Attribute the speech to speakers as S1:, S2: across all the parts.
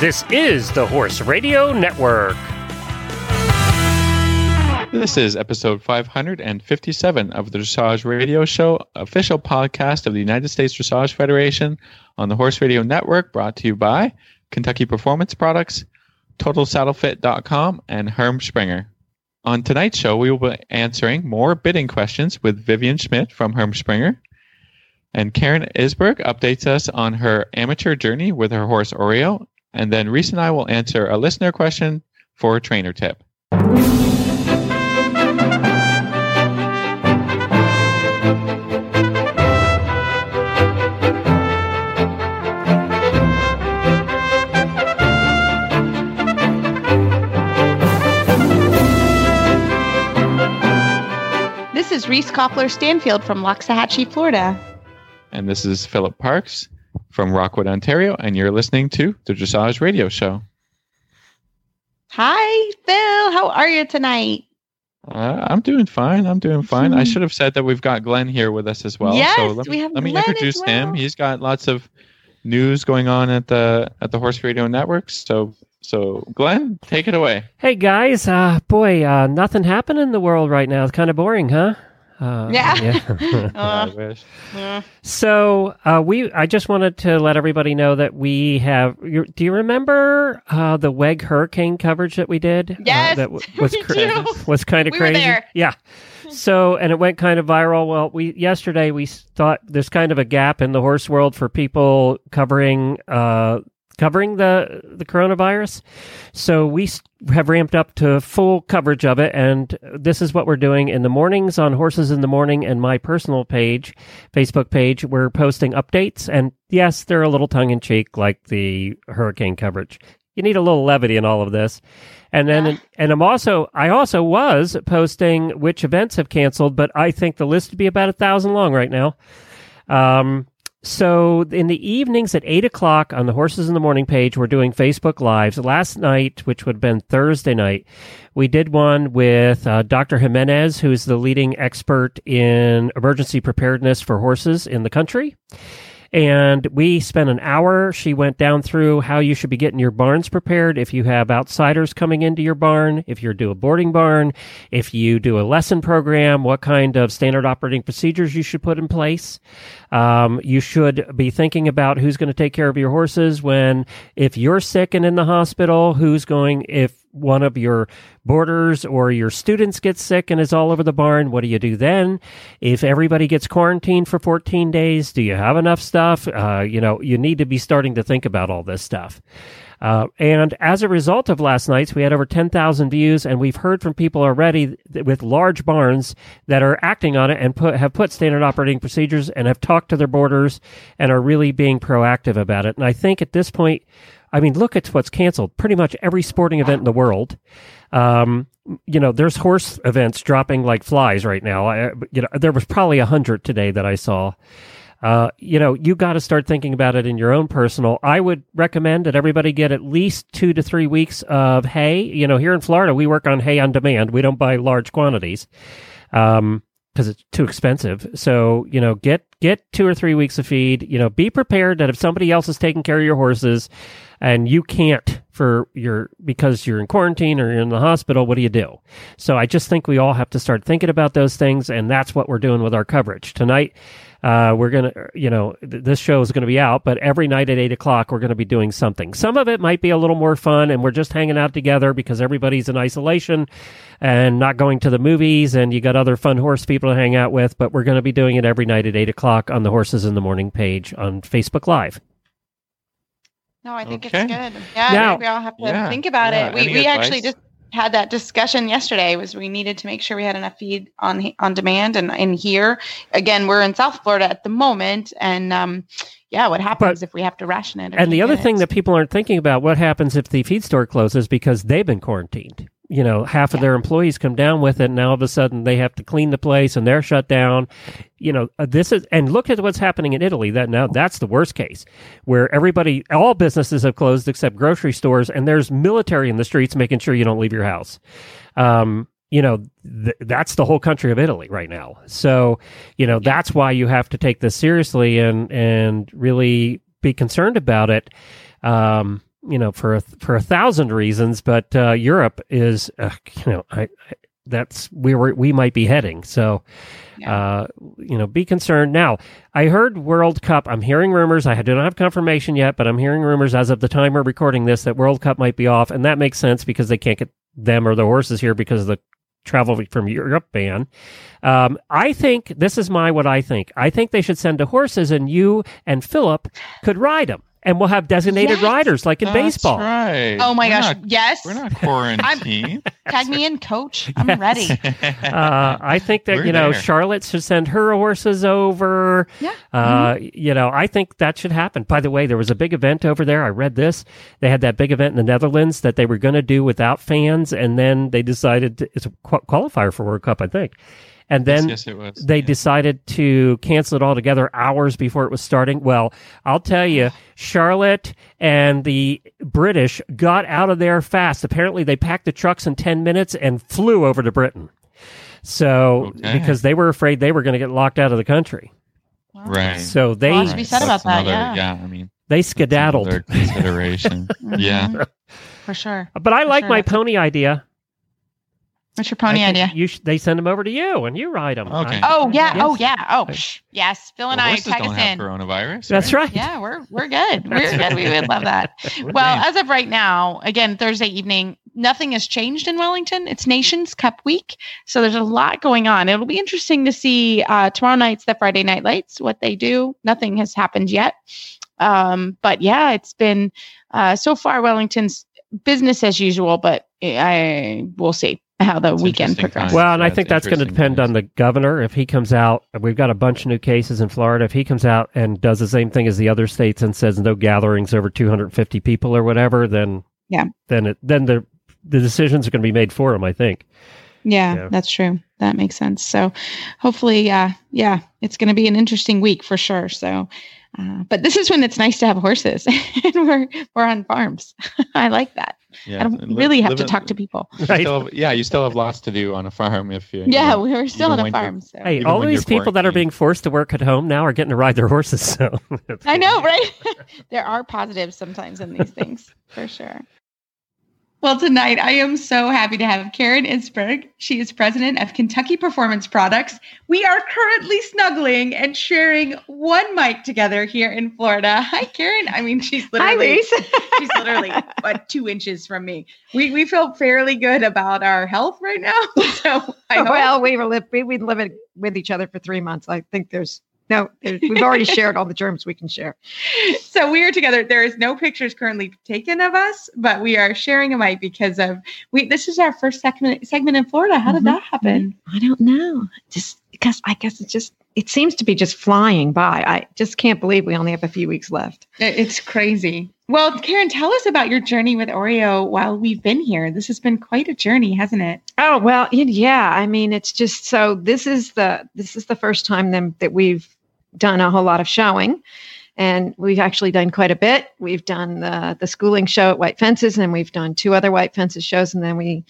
S1: This is the Horse Radio Network.
S2: This is episode 557 of the Dressage Radio Show, official podcast of the United States Dressage Federation on the Horse Radio Network, brought to you by Kentucky Performance Products, TotalSaddleFit.com, and Herm Sprenger. On tonight's show, we will be answering more bitting questions with Vivian Schmidt from Herm Sprenger. And Karen Isberg updates us on her amateur journey with her horse Oreo. And then Reese and I will answer a listener question for a trainer tip.
S3: This is Reese Koffler Stanfield from Loxahatchee, Florida.
S2: And this is Philip Parkes from Rockwood, Ontario, and you're listening to the Dressage Radio Show.
S3: Hi, Phil. How are you tonight?
S2: Uh, I'm doing fine. I'm doing fine. I should have said that we've got Glenn here with us as well.
S3: Yes,
S2: so let
S3: we
S2: me,
S3: have
S2: let me
S3: Glenn as
S2: introduce him. He's got lots of news going on at the at the Horse Radio Network. So so Glenn, take it away.
S1: Hey guys, uh, boy, uh, nothing happening in the world right now. It's kind of boring, huh? Uh,
S3: Yeah.
S2: I
S3: Uh,
S2: wish.
S3: uh,
S1: so uh, we, I just wanted to let everybody know that we have. You, do you remember uh, the WEG hurricane coverage that we did? Uh,
S3: Yes,
S1: that w- was
S3: we
S1: cra- was kind of
S3: We were
S1: crazy.
S3: there.
S1: Yeah. So and it went kind of viral. Well, we yesterday we thought there's kind of a gap in the horse world for people covering uh, covering the the coronavirus. So we have ramped up to full coverage of it, and this is what we're doing in the mornings on Horses in the Morning and my personal page, Facebook page. We're posting updates, and yes, they're a little tongue in cheek, like the hurricane coverage. You need a little levity in all of this. And then,
S3: Yeah.
S1: and I'm also, I also was posting which events have canceled, but I think the list would be about a thousand long right now. Um, so in the evenings at eight o'clock on the Horses in the Morning page, we're doing Facebook Lives. Last night, which would have been Thursday night, we did one with uh, Dr. Gimenez, who is the leading expert in emergency preparedness for horses in the country. And we spent an hour. She went down through how you should be getting your barns prepared if you have outsiders coming into your barn, if you do a boarding barn, if you do a lesson program, what kind of standard operating procedures you should put in place. Um, you should be thinking about who's going to take care of your horses when, if you're sick and in the hospital, who's going, if one of your boarders or your students gets sick and is all over the barn, what do you do then? If everybody gets quarantined for 14 days, do you have enough stuff? Uh, you know, you need to be starting to think about all this stuff. Uh, and as a result of last night's, we had over 10,000 views, and we've heard from people already th- with large barns that are acting on it and put, have put standard operating procedures and have talked to their boarders and are really being proactive about it. And I think at this point, I mean, look at what's canceled. Pretty much every sporting event in the world. Um, you know, there's horse events dropping like flies right now. I, you know, there was probably a hundred today that I saw. Uh, you know, you got to start thinking about it in your own personal. I would recommend that everybody get at least two to three weeks of hay. You know, here in Florida, we work on hay on demand. We don't buy large quantities. Um, because it's too expensive. So, you know, get get two or three weeks of feed. You know, be prepared that if somebody else is taking care of your horses and you can't for your because you're in quarantine or you're in the hospital, what do you do? So I just think we all have to start thinking about those things, and that's what we're doing with our coverage tonight. Uh, we're gonna, you know, th- this show is gonna be out, but every night at eight o'clock we're gonna be doing something. Some of it might be a little more fun, and we're just hanging out together because everybody's in isolation and not going to the movies, and you got other fun horse people to hang out with. But we're gonna be doing it every night at eight o'clock on the Horses in the Morning page on Facebook Live.
S3: no, I think
S2: Okay.
S3: it's good. Yeah,
S1: Now-
S3: we all have to
S2: Yeah,
S3: think about
S2: yeah.
S3: it. We,
S2: Any
S3: we actually just had that discussion yesterday. Was we needed to make sure we had enough feed on on demand and in here. Again, we're in South Florida at the moment, and um, yeah, what happens if we have to ration it? or
S1: And the other
S3: get
S1: thing
S3: it?
S1: that people aren't thinking about, what happens if the feed store closes because they've been quarantined? You know, half of their employees come down with it, and now all of a sudden they have to clean the place and they're shut down. You know, uh, this is, and look at what's happening in Italy. That now that's the worst case, where everybody, all businesses have closed except grocery stores, and there's military in the streets making sure you don't leave your house. Um, you know, th- that's the whole country of Italy right now. So, you know, that's why you have to take this seriously and and really be concerned about it. Um, you know, for a, for a thousand reasons. But uh, Europe is, uh, you know, I, I, that's where we we might be heading. So,
S3: Yeah.
S1: uh, you know, be concerned. Now, I heard World Cup. I'm hearing rumors. I do not have confirmation yet, but I'm hearing rumors as of the time we're recording this that World Cup might be off, and that makes sense because they can't get them or the horses here because of the travel from Europe ban. Um, I think this is my what I think. I think they should send the horses, and you and Philip could ride them, and we'll have designated
S3: Yes.
S1: riders like in
S2: That's
S1: baseball.
S2: right.
S3: Oh my
S2: We're
S3: gosh!
S2: not-
S3: yes,
S2: we're not quarantined.
S3: tag me in, coach. I'm
S1: Yes.
S3: ready.
S1: uh, I think that
S2: We're
S1: you know
S2: there.
S1: Charlotte should send her horses over.
S3: Yeah.
S1: Uh,
S3: Mm-hmm.
S1: You know, I think that should happen. By the way, there was a big event over there. I read this. They had that big event in the Netherlands that they were going to do without fans, and then they decided to, it's a qualifier for World Cup, I think. And then
S2: yes, yes, it was.
S1: they decided to cancel it altogether hours before it was starting. Well, I'll tell you, Charlotte and the British got out of there fast. Apparently, they packed the trucks in 10 minutes and flew over to Britain. So,
S2: Okay.
S1: because they were afraid they were going to get locked out of the country.
S2: right.
S1: So they
S3: Well, to be said about that,
S2: another-
S3: yeah.
S2: I mean,
S1: they skedaddled.
S2: another consideration. yeah.
S3: For sure.
S1: But I like
S3: sure,
S1: my pony idea.
S3: What's your pony
S1: I
S3: idea?
S1: You sh- they send them over to you and you ride them.
S2: Okay.
S3: Oh yeah,
S1: Yes.
S3: oh yeah, oh psh, yes. Phil and
S2: Well,
S3: I
S2: horses
S3: tag
S2: don't
S3: us
S2: have
S3: in.
S2: coronavirus.
S1: That's right.
S3: Yeah, we're we're good. We're good. We would love that. Well, as of right now, again, Thursday evening, nothing has changed in Wellington. It's Nations Cup week, so there's a lot going on. It'll be interesting to see uh, tomorrow night's the Friday Night Lights, what they do. Nothing has happened yet, um, but yeah, it's been uh, so far Wellington's business as usual. But I we'll see how the
S2: It's
S3: weekend
S2: interesting
S3: progresses.
S1: Well, and I think that's going to depend
S2: times.
S1: on the governor. If he comes out, we've got a bunch of new cases in Florida. If he comes out and does the same thing as the other states and says no gatherings over 250 people or whatever, then
S3: Yeah.
S1: then it then the the decisions are going to be made for him. I think.
S3: Yeah,
S1: Yeah.
S3: that's true. That makes sense. So hopefully, uh, yeah, it's going to be an interesting week for sure. So, uh, but this is when it's nice to have horses and we're, we're on farms. I like that.
S2: Yeah.
S3: I don't
S2: Li-
S3: really have to
S2: living-
S3: talk to people.
S1: Right.
S2: still have- yeah, you still have lots to do on a farm if you. you
S3: Yeah,
S2: know,
S3: we're still on a
S2: when you're-
S3: farm. So.
S1: Hey,
S2: Even
S1: all these people that are being forced to work at home now are getting to ride their horses. So
S3: I know, right? there are positives sometimes in these things, for sure. Well, tonight I am so happy to have Karen Isberg. She is president of Kentucky Performance Products. We are currently snuggling and sharing one mic together here in Florida. Hi, Karen. I mean, she's literally Hi, she's literally what two inches from me. We we feel fairly good about our health right now. So I hope
S4: well, we were li- we we live it with each other for three months. I think there's no, we've already shared all the germs we can share.
S3: so we are together. There is no pictures currently taken of us, but we are sharing a mic because of we. This is our first segment segment in Florida. How did
S4: Mhm.
S3: that happen?
S4: I don't know, just because I guess it's just it seems to be just flying by. I just can't believe we only have a few weeks left.
S3: It's crazy. Well, Karen, tell us about your journey with Oreo while we've been here. This has been quite a journey, hasn't it?
S4: Oh well, yeah. I mean, it's just so this is the this is the first time then that we've done a whole lot of showing, and we've actually done quite a bit. We've done the the schooling show at White Fences, and we've done two other White Fences shows, and then we.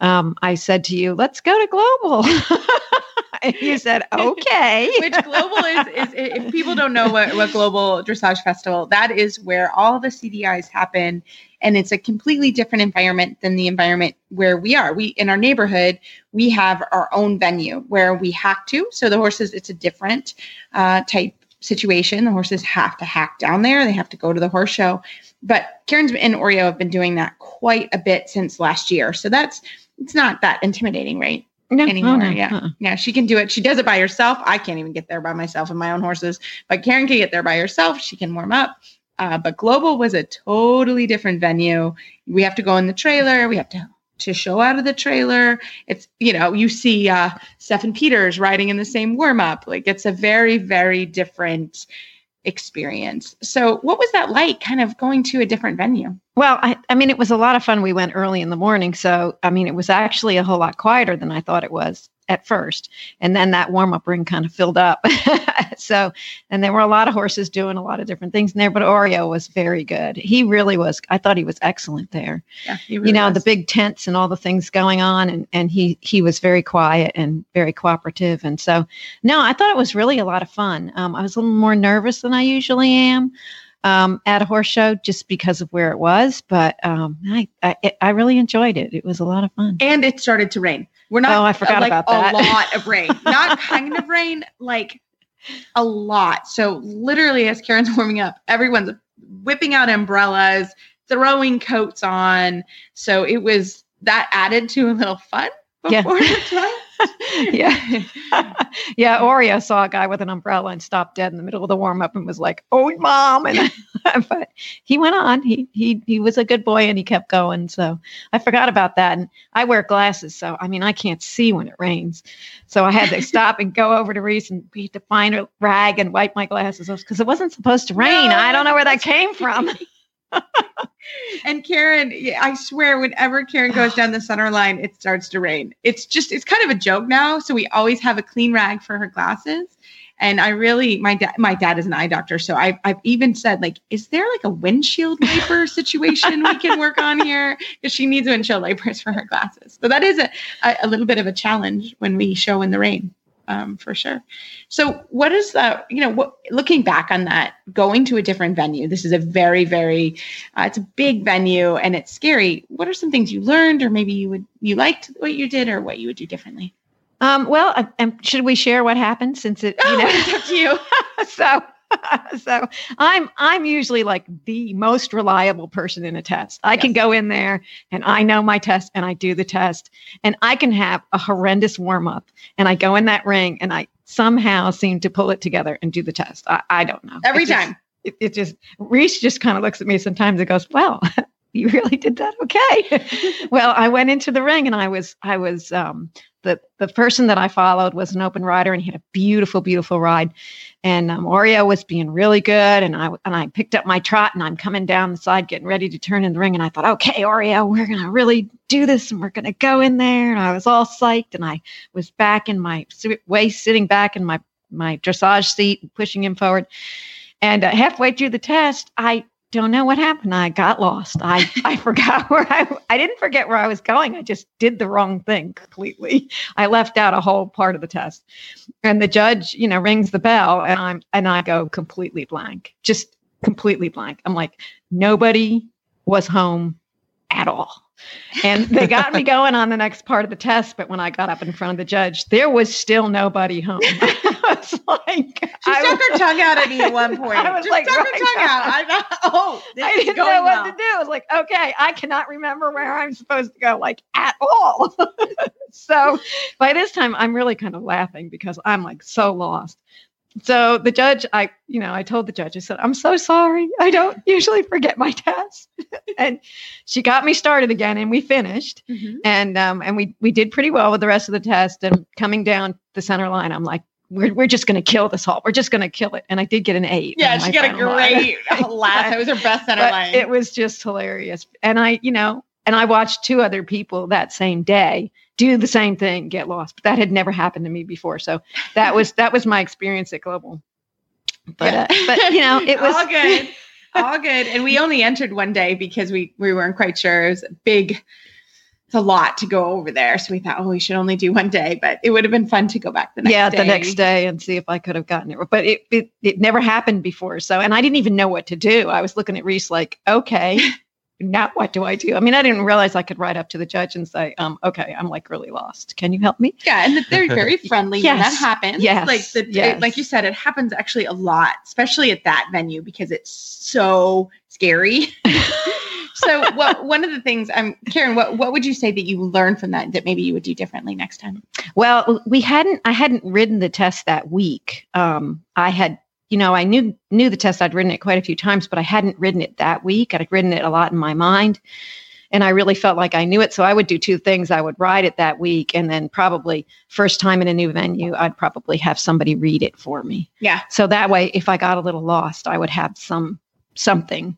S4: Um, I said to you, "Let's go to Global," and you said, "Okay."
S3: Which global is, is if people don't know what, what global dressage festival, that is where all the CDIs happen. And it's a completely different environment than the environment where we are. We in our neighborhood, we have our own venue where we hack to. So the horses, it's a different uh, type situation. The horses have to hack down there. They have to go to the horse show. But Karen's and Oreo have been doing that quite a bit since last year. So that's it's not that intimidating, right?
S4: No,
S3: anymore.
S4: oh, no,
S3: yeah.
S4: uh-uh.
S3: Yeah, she can do it. She does it by herself. I can't even get there by myself and my own horses, but Karen can get there by herself. She can warm up. Uh, but Global was a totally different venue. We have to go in the trailer. We have to to show out of the trailer. It's you know you see uh, Steffen Peters riding in the same warm up. Like it's a very very different experience. So what was that like? Kind of going to a different venue.
S4: Well, I, I mean, it was a lot of fun. We went early in the morning. So, I mean, it was actually a whole lot quieter than I thought it was at first. And then that warm up ring kind of filled up. so, and there were a lot of horses doing a lot of different things in there, but Oreo was very good. He really was, I thought he was excellent there.
S3: Yeah, he
S4: you know,
S3: was.
S4: the big tents and all the things going on. And, and he, he was very quiet and very cooperative. And so, no, I thought it was really a lot of fun. Um, I was a little more nervous than I usually am. Um, at a horse show just because of where it was, but um, I, I I really enjoyed it. It was a lot of fun.
S3: And it started to rain. We're not.
S4: Oh, I forgot
S3: like,
S4: about that.
S3: A lot of rain, not kind of rain, like a lot. So literally, as Karen's warming up, everyone's whipping out umbrellas, throwing coats on. So it was that added to a little fun
S4: Yeah.
S3: the.
S4: yeah. yeah. Oreo saw a guy with an umbrella and stopped dead in the middle of the warm up and was like, Oh, mom. And but he went on. He he he was a good boy and he kept going. So I forgot about that. And I wear glasses. So I mean I can't see when it rains. So I had to stop and go over to Reese and to find a rag and wipe my glasses off because it wasn't supposed to rain.
S3: No,
S4: I don't know where that came from.
S3: And Karen, I swear, whenever Karen goes down the center line, it starts to rain. It's just, it's kind of a joke now. So we always have a clean rag for her glasses. And I really, my dad, my dad is an eye doctor, so I've, I've even said, like, is there like a windshield wiper situation we can work on here? Because she needs windshield wipers for her glasses. So that is a, a, a little bit of a challenge when we show in the rain, um, for sure. So what is that? You know, what looking back on that, going to a different venue. This is a very, very, uh, it's a big venue and it's scary. What are some things you learned, or maybe you would you liked what you did, or what you would do differently?
S4: Um, well, uh, um, should we share what happened since it, you
S3: Oh,
S4: know,
S3: it's up to you.
S4: so so I'm I'm usually like the most reliable person in a test. I can go in there and I know my test and I do the test and I can have a horrendous warm up and I go in that ring and I somehow seem to pull it together and do the test. I, I don't know.
S3: Every
S4: It just-
S3: time.
S4: it, it just Reese just kind of looks at me sometimes and goes, "Well, you really did that okay." well, I went into the ring and I was I was um, the the person that I followed was an open rider and he had a beautiful beautiful ride, and um, Oreo was being really good and I and I picked up my trot and I'm coming down the side getting ready to turn in the ring and I thought, okay, Oreo, we're gonna really do this and we're gonna go in there and I was all psyched and I was back in my way sitting back in my my dressage seat pushing him forward. And uh, halfway through the test, I don't know what happened. I got lost. I, I forgot where I I didn't forget where I was going. I just did the wrong thing completely. I left out a whole part of the test. And the judge, you know, rings the bell and I'm and I go completely blank. Just completely blank. I'm like, nobody was home at all. And they got me going on the next part of the test, but when I got up in front of the judge, there was still nobody home. I was like,
S3: She
S4: I
S3: stuck
S4: was-
S3: her tongue out at me at one point.
S4: I was
S3: Just
S4: like,
S3: stuck her tongue out. Uh, oh, I thought, oh, this
S4: I didn't know what
S3: well.
S4: to do. I was like, okay, I cannot remember where I'm supposed to go, like at all. so by this time, I'm really kind of laughing because I'm like so lost. So the judge, I, you know, I told the judge, I said, I'm so sorry. I don't usually forget my test. and she got me started again and we finished.
S3: Mhm.
S4: And um, and we we did pretty well with the rest of the test. And coming down the center line, I'm like, we're, we're just going to kill this hall. We're just going to kill it. And I did get an eight.
S3: Yeah, she got a great laugh. It was her best center
S4: But
S3: line.
S4: It was just hilarious. And I, you know, and I watched two other people that same day do the same thing, get lost. But that had never happened to me before. So that was that was my experience at Global. But
S3: Yeah.
S4: uh, but you know, it was
S3: all good. All good. And we only entered one day because we we weren't quite sure. It was a big it's a lot to go over there. So we thought, oh, we should only do one day, but it would have been fun to go back the next
S4: yeah,
S3: day.
S4: the next day and see if I could have gotten it. But it, it it never happened before. So and I didn't even know what to do. I was looking at Reese like, okay, now what do I do? I mean, I didn't realize I could write up to the judge and say, um, okay, I'm like really lost. Can you help me?
S3: Yeah, and they're very friendly when that
S4: Yes.
S3: happens.
S4: Yes.
S3: like the
S4: Yes.
S3: like you said, it happens actually a lot, especially at that venue because it's so scary. so, what one of the things, um, Karen, what what would you say that you learned from that that maybe you would do differently next time?
S4: Well, we hadn't. I hadn't ridden the test that week. Um, I had, you know, I knew knew the test. I'd ridden it quite a few times, but I hadn't ridden it that week. I'd ridden it a lot in my mind, and I really felt like I knew it. So I would do two things. I would ride it that week, and then probably first time in a new venue, I'd probably have somebody read it for me.
S3: Yeah.
S4: So that way, if I got a little lost, I would have some something,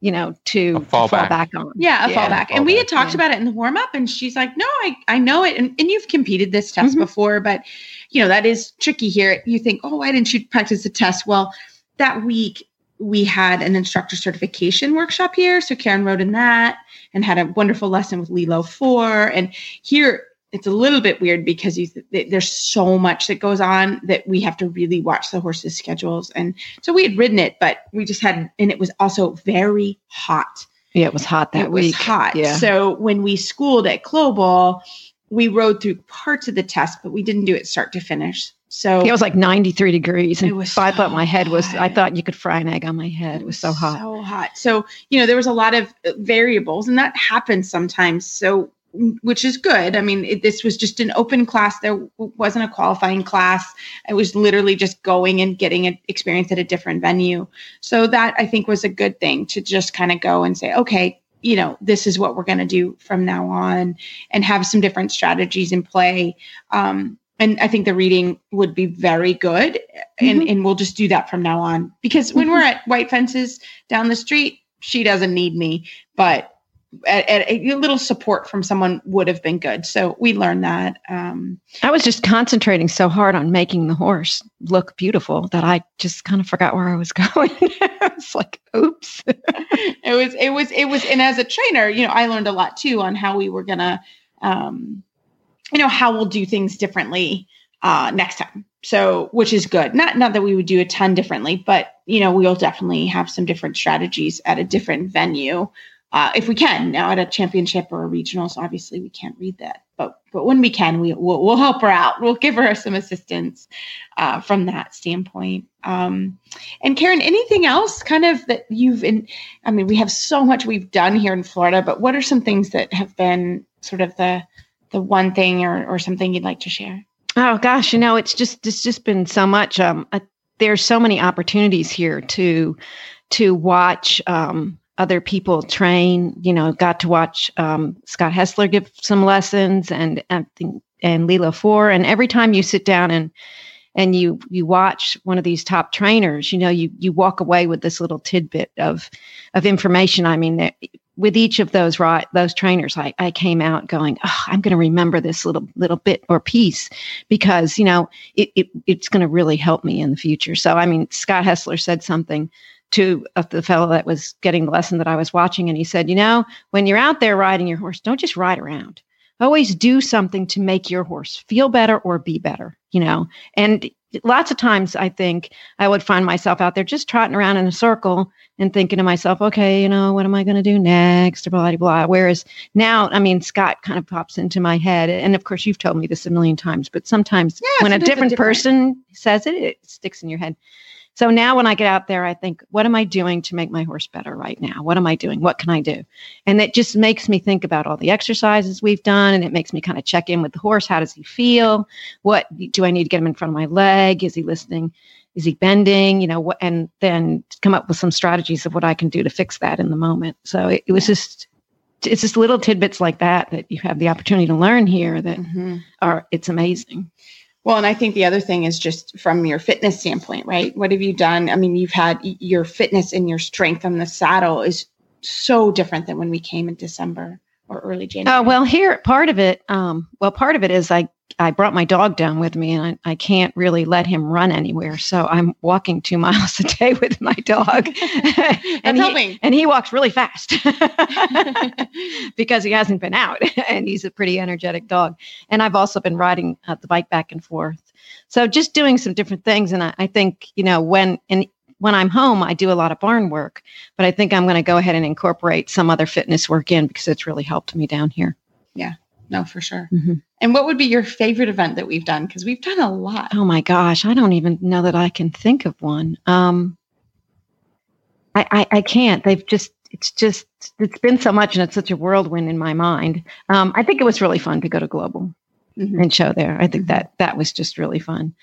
S4: you know, to
S2: A
S4: fall
S2: fallback.
S4: back on.
S3: Yeah, a fallback. And we had talked
S4: yeah.
S3: about it in the warm up, and she's like, "No, I I know it." And and you've competed this test
S4: Mhm.
S3: before, but you know that is tricky here. You think, "Oh, why didn't you practice the test?" Well, that week we had an instructor certification workshop here, so Karen wrote in that and had a wonderful lesson with Lilo Fore. And here it's a little bit weird because you th- there's so much that goes on that we have to really watch the horses' schedules. And so we had ridden it, but we just had, and it was also very hot.
S4: Yeah, it was hot that
S3: it
S4: week.
S3: was hot.
S4: Yeah.
S3: So when we schooled at Global, we rode through parts of the test, but we didn't do it start to finish. So
S4: It was like 93 degrees. And
S3: It was
S4: I thought my head was, I thought you could fry an egg on my head. It was so hot.
S3: So hot. So, you know, there was a lot of variables and that happens sometimes. So, which is good. I mean, it, this was just an open class. There wasn't a qualifying class. I was literally just going and getting an experience at a different venue. So, that I think was a good thing to just kind of go and say, okay, you know, this is what we're going to do from now on and have some different strategies in play. Um, and I think the reading would be very good. And,
S4: Mhm.
S3: and we'll just do that from now on. Because when we're at White Fences down the street, she doesn't need me. But at, at a little support from someone would have been good. So we learned that. Um,
S4: I was just concentrating so hard on making the horse look beautiful that I just kind of forgot where I was going. it's like, oops.
S3: it was, it was, it was, and as a trainer, you know, I learned a lot too on how we were gonna, um, you know, how we'll do things differently uh, next time. So, which is good. Not not that we would do a ton differently, but you know, we'll definitely have some different strategies at a different venue uh, if we can. Now, at a championship or a regionals, obviously we can't read that, but but when we can, we we'll, we'll help her out. We'll give her some assistance uh, from that standpoint. Um, and Karen, anything else kind of that you've in? I mean, we have so much we've done here in Florida, but what are some things that have been sort of the the one thing or or something you'd like to share?
S4: Oh gosh, you know, it's just it's just been so much. Um, uh, there's so many opportunities here to to watch um, other people train. You know, got to watch um, Scott Hassler give some lessons, and and and Lilo Fore. And every time you sit down and and you you watch one of these top trainers, you know, you you walk away with this little tidbit of of information. I mean, with each of those right those trainers, I I came out going, oh, I'm going to remember this little little bit or piece because you know it, it it's going to really help me in the future. So I mean, Scott Hassler said something to uh, the fellow that was getting the lesson that I was watching, and he said, you know, when you're out there riding your horse, don't just ride around. Always do something to make your horse feel better or be better. You know, and lots of times I think I would find myself out there just trotting around in a circle and thinking to myself, okay, you know, what am I going to do next? Or blah, blah, blah. Whereas now, I mean, Scott kind of pops into my head. And of course, you've told me this a million times, but sometimes when a different,
S3: different.
S4: person says it, it sticks in your head. So now when I get out there, I think, what am I doing to make my horse better right now? What am I doing? What can I do? And it just makes me think about all the exercises we've done. And it makes me kind of check in with the horse. How does he feel? What do I need to get him in front of my leg? Is he listening? Is he bending? You know, what, and then come up with some strategies of what I can do to fix that in the moment. So it, it was just, it's just little tidbits like that that you have the opportunity to learn here that mm-hmm. are, it's amazing.
S3: Well, and I think the other thing is just from your fitness standpoint, right? What have you done? I mean, you've had your fitness and your strength on the saddle is so different than when we came in December or early January.
S4: Oh well, here part of it. Um, well, part of it is I I brought my dog down with me, and I, I can't really let him run anywhere, so I'm walking two miles a day with my dog, and he,
S3: helping.
S4: and he walks really fast because he hasn't been out, and he's a pretty energetic dog. And I've also been riding uh, the bike back and forth, so just doing some different things. And I, I think you know when and when I'm home, I do a lot of barn work, but I think I'm going to go ahead and incorporate some other fitness work in because it's really helped me down here.
S3: Yeah, no, for sure.
S4: Mhm.
S3: And what would be your favorite event that we've done? Because we've done a lot.
S4: Oh my gosh, I don't even know that I can think of one. Um, I, I, I can't. They've just, it's just, it's been so much and it's such a whirlwind in my mind. Um, I think it was really fun to go to Global
S3: Mhm.
S4: and show there. I think
S3: Mhm.
S4: that that was just really fun.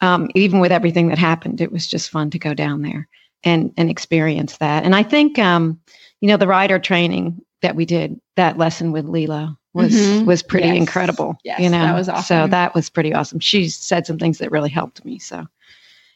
S4: Um, even with everything that happened, it was just fun to go down there and and experience that. And I think, um, you know, the rider training that we did, that lesson with Lila was
S3: Mhm.
S4: was pretty
S3: Yes.
S4: incredible.
S3: Yes,
S4: you know,
S3: that was awesome.
S4: So that was pretty awesome. She said some things that really helped me. So.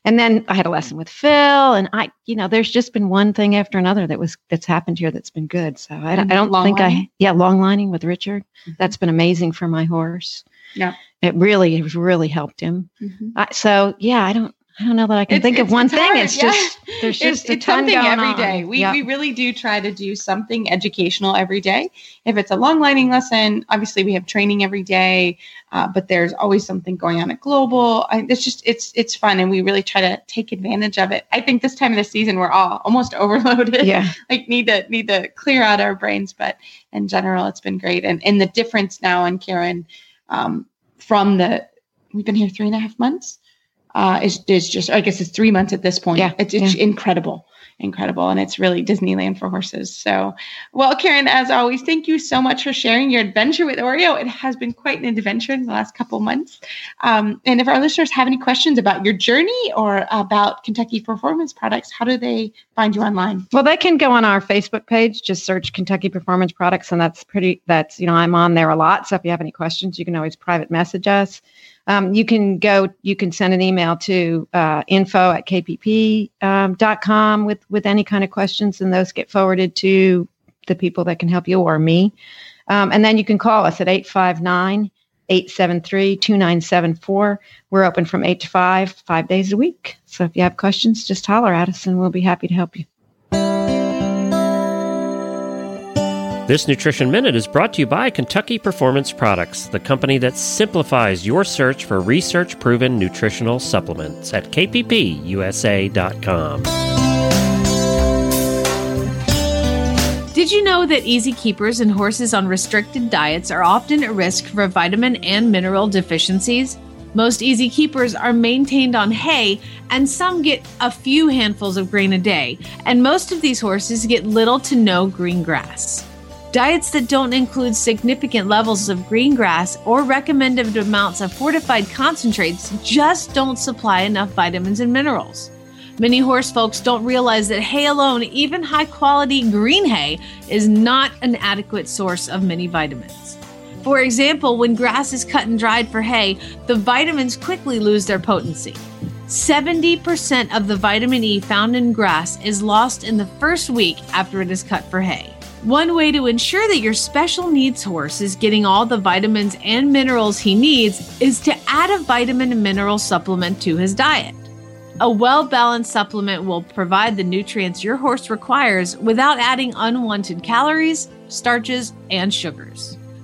S4: And then I had a lesson with Phil, and I, you know, there's just been one thing after another that was that's happened here that's been good. So I, don't- I don't
S3: Long
S4: think
S3: lining?
S4: I, yeah, long lining with Richard.
S3: Mhm.
S4: That's been amazing for my horse.
S3: Yeah.
S4: it really, it really helped him.
S3: Mhm.
S4: I, so yeah, I don't, I don't know that I can
S3: It's-
S4: think of one
S3: it's
S4: thing.
S3: hard,
S4: It's
S3: yeah.
S4: just there's
S3: It's,
S4: just a
S3: it's
S4: ton
S3: something
S4: going
S3: every
S4: on.
S3: day. We,
S4: Yep.
S3: we really do try to do something educational every day. If it's a long lining lesson, obviously we have training every day, uh, but there's always something going on at Global. I, it's just it's it's fun, and we really try to take advantage of it. I think this time of the season we're all almost overloaded.
S4: yeah.
S3: like need to need to clear out our brains, but in general, it's been great. And and the difference now in Karen um, from the we've been here three and a half months. Uh, is just I guess it's three months at this point.
S4: Yeah,
S3: it's, it's incredible, incredible, and it's really Disneyland for horses. So, well, Karen, as always, thank you so much for sharing your adventure with Oreo. It has been quite an adventure in the last couple months. Um, and if our listeners have any questions about your journey or about Kentucky Performance Products, how do they find you online?
S4: Well, they can go on our Facebook page, just search Kentucky Performance Products, and that's pretty. That's you know I'm on there a lot. So if you have any questions, you can always private message us. Um, you can go. You can send an email to uh, info at kpp.com com with with any kind of questions, and those get forwarded to the people that can help you or me. Um, and then you can call us at 859 873 2974. We're open from 8 to 5, five days a week. So if you have questions, just holler at us and we'll be happy to help you.
S1: This Nutrition Minute is brought to you by Kentucky Performance Products, the company that simplifies your search for research proven nutritional supplements at kppusa.com.
S5: Did you know that easy keepers and horses on restricted diets are often at risk for vitamin and mineral deficiencies? Most easy keepers are maintained on hay, and some get a few handfuls of grain a day, and most of these horses get little to no green grass. Diets that don't include significant levels of green grass or recommended amounts of fortified concentrates just don't supply enough vitamins and minerals. Many horse folks don't realize that hay alone, even high quality green hay, is not an adequate source of many vitamins. For example, when grass is cut and dried for hay, the vitamins quickly lose their potency. 70% of the vitamin E found in grass is lost in the first week after it is cut for hay. One way to ensure that your special needs horse is getting all the vitamins and minerals he needs is to add a vitamin and mineral supplement to his diet. A well balanced supplement will provide the nutrients your horse requires without adding unwanted calories, starches, and sugars.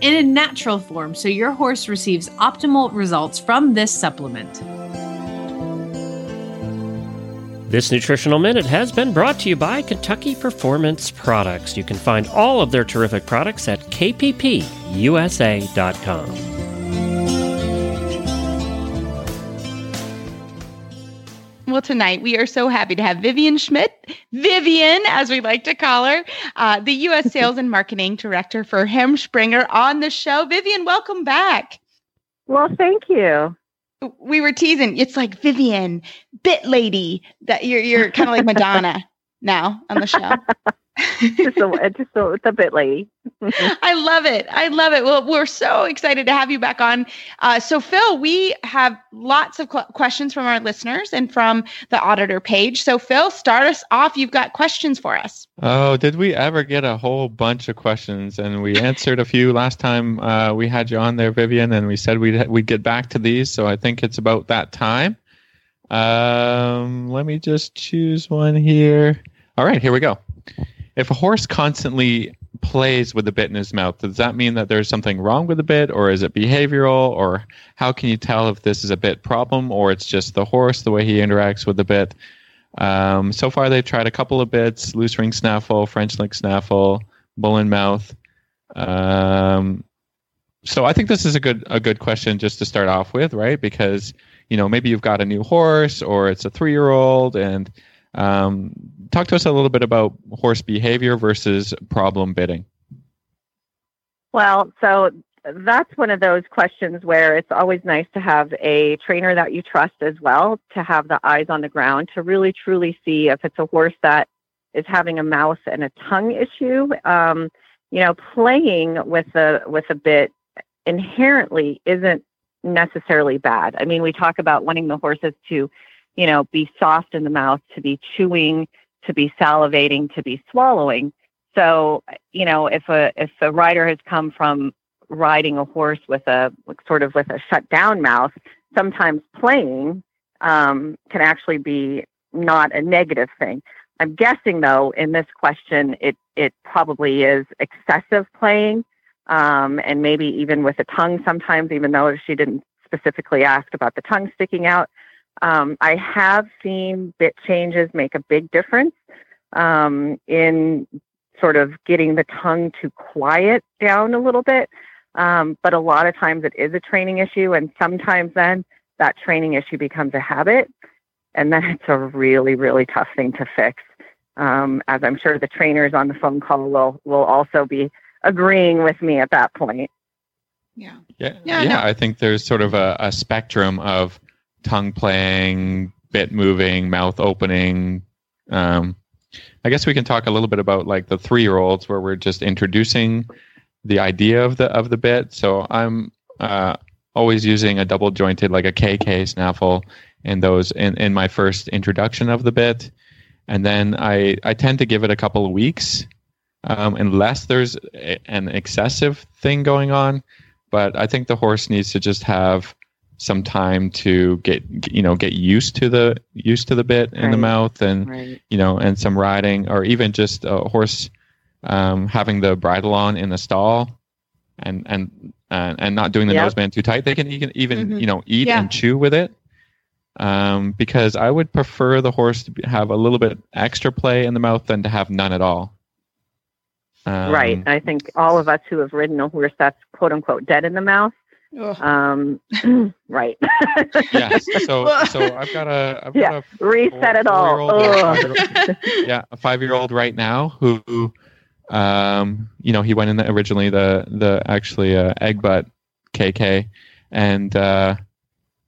S5: in a natural form so your horse receives optimal results from this supplement.
S1: This nutritional minute has been brought to you by Kentucky Performance Products. You can find all of their terrific products at kppusa.com.
S3: Well, tonight we are so happy to have Vivian Schmidt, Vivian, as we like to call her, uh, the U.S. Sales and Marketing Director for Herm Sprenger, on the show. Vivian, welcome back.
S6: Well, thank you.
S3: We were teasing. It's like Vivian, Bit Lady. That you're you're kind of like Madonna now on the show.
S6: Just a, just a, it's a bit late.
S3: I love it. I love it. Well, we're so excited to have you back on. Uh, so, Phil, we have lots of qu- questions from our listeners and from the auditor page. So, Phil, start us off. You've got questions for us.
S2: Oh, did we ever get a whole bunch of questions? And we answered a few last time uh, we had you on there, Vivian, and we said we'd we'd get back to these. So I think it's about that time. Um, let me just choose one here. All right, here we go. If a horse constantly plays with the bit in his mouth, does that mean that there's something wrong with the bit, or is it behavioral, or how can you tell if this is a bit problem, or it's just the horse the way he interacts with the bit? Um, so far, they've tried a couple of bits: loose ring snaffle, French link snaffle, mullen mouth. Um, so I think this is a good a good question just to start off with, right? Because you know maybe you've got a new horse, or it's a three year old, and um, talk to us a little bit about horse behavior versus problem bitting.
S6: Well, so that's one of those questions where it's always nice to have a trainer that you trust as well to have the eyes on the ground to really truly see if it's a horse that is having a mouth and a tongue issue. Um, you know, playing with a with a bit inherently isn't necessarily bad. I mean, we talk about wanting the horses to, you know, be soft in the mouth, to be chewing, to be salivating, to be swallowing. So, you know, if a if a rider has come from riding a horse with a sort of with a shut down mouth, sometimes playing um, can actually be not a negative thing. I'm guessing though in this question it it probably is excessive playing um, and maybe even with a tongue sometimes even though she didn't specifically ask about the tongue sticking out. Um, I have seen bit changes make a big difference um, in sort of getting the tongue to quiet down a little bit. Um, but a lot of times it is a training issue, and sometimes then that training issue becomes a habit, and then it's a really, really tough thing to fix. Um, as I'm sure the trainers on the phone call will will also be agreeing with me at that point.
S3: Yeah.
S2: Yeah,
S3: Yeah,
S2: yeah.
S3: no.
S2: I think there's sort of a, a spectrum of tongue playing, bit moving, mouth opening. Um, I guess we can talk a little bit about like the three year olds where we're just introducing the idea of the of the bit. So I'm uh, always using a double jointed like a KK snaffle in those in, in my first introduction of the bit, and then I I tend to give it a couple of weeks, um, unless there's a, an excessive thing going on. But I think the horse needs to just have some time to get you know get used to the used to the bit in the mouth and
S6: Right.
S2: you know, and some riding, or even just a horse um, having the bridle on in the stall, and and and, and not doing the
S6: Yep.
S2: noseband too tight. They can even even
S3: Mhm.
S2: you know eat
S3: Yeah.
S2: and chew with it. Um, because I would prefer the horse to have a little bit extra play in the mouth than to have none at all. Um,
S6: right. I think all of us who have ridden a horse that's quote unquote dead in the mouth.
S3: Ugh.
S6: Um, right.
S2: Yes. So so I've got a I've
S6: Yeah.
S2: got a
S6: Reset it all.
S2: four-year-old or
S6: Ugh.
S2: five-year-old yeah, a five year old right now who, um, you know, he went in the, originally the the actually uh, egg butt KK, and uh,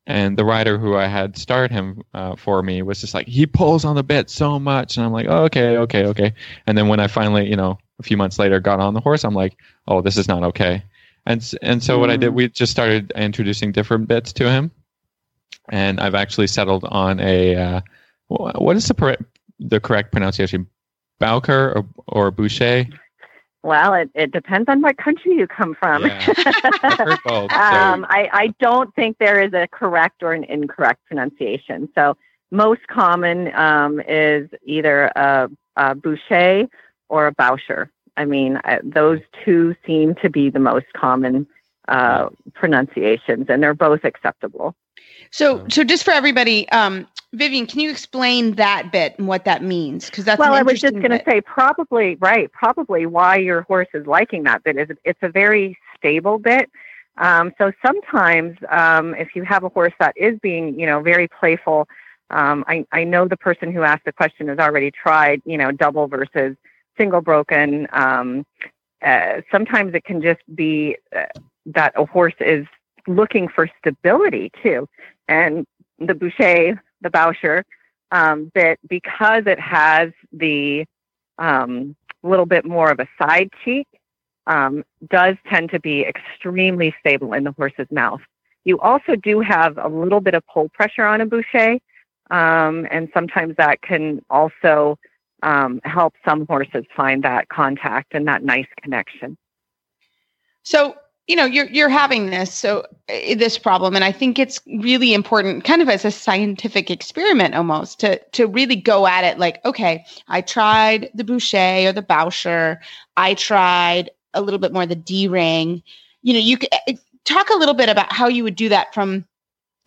S2: and the rider who I had start him uh, for me was just like he pulls on the bit so much, and I'm like, oh, okay, okay, okay. And then when I finally, you know, a few months later got on the horse, I'm like, oh, this is not okay. And and so what I did,
S6: Mm.
S2: we just started introducing different bits to him, and I've actually settled on a uh, what is the per- the correct pronunciation? Bowker or, or Boucher?
S6: Well, it, it depends on what country you come from.
S2: Yeah. I've both. So,
S6: um, I, I don't think there is a correct or an incorrect pronunciation. So most common um, is either a, a Boucher or a Boucher. I mean, uh, those two seem to be the most common uh, pronunciations, and they're both acceptable.
S3: So, so just for everybody, um, Vivian, can you explain that bit and what that means? Because that's
S6: well,
S3: an
S6: I was just going to say probably right. Probably why your horse is liking that bit is it's a very stable bit. Um, so sometimes um, if you have a horse that is being, you know, very playful, um, I, I know the person who asked the question has already tried, you know, double versus single broken. Um, uh, sometimes it can just be uh, that a horse is looking for stability too, and the Boucher, the Boucher, um, bit because it has the um, little bit more of a side cheek, um, does tend to be extremely stable in the horse's mouth. You also do have a little bit of pull pressure on a Boucher, um, and sometimes that can also um, help some horses find that contact and that nice connection.
S3: So, you know, you're you're having this so uh, this problem, and I think it's really important, kind of as a scientific experiment almost, to to really go at it like, okay, I tried the Boucher or the Boucher, I tried a little bit more the D ring. You know, you could uh, talk a little bit about how you would do that from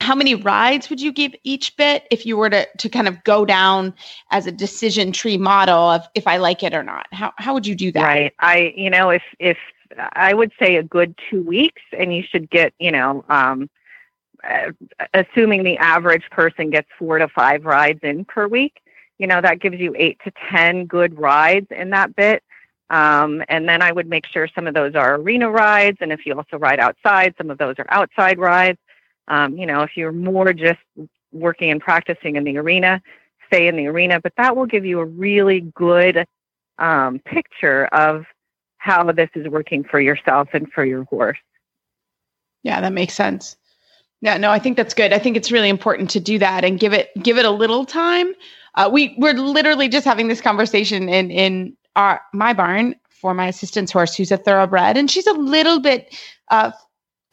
S3: how many rides would you give each bit if you were to to kind of go down as a decision tree model of if I like it or not? How how would you do that?
S6: Right. I, you know, if if I would say a good two weeks, and you should get, you know, um, assuming the average person gets four to five rides in per week, you know, that gives you eight to ten good rides in that bit. Um, and then I would make sure some of those are arena rides. And if you also ride outside, some of those are outside rides. Um, you know, if you're more just working and practicing in the arena, stay in the arena. But that will give you a really good um, picture of how this is working for yourself and for your horse.
S3: Yeah, that makes sense. Yeah, no, I think that's good. I think it's really important to do that and give it give it a little time. Uh, we we're literally just having this conversation in in our my barn for my assistant's horse, who's a thoroughbred, and she's a little bit uh,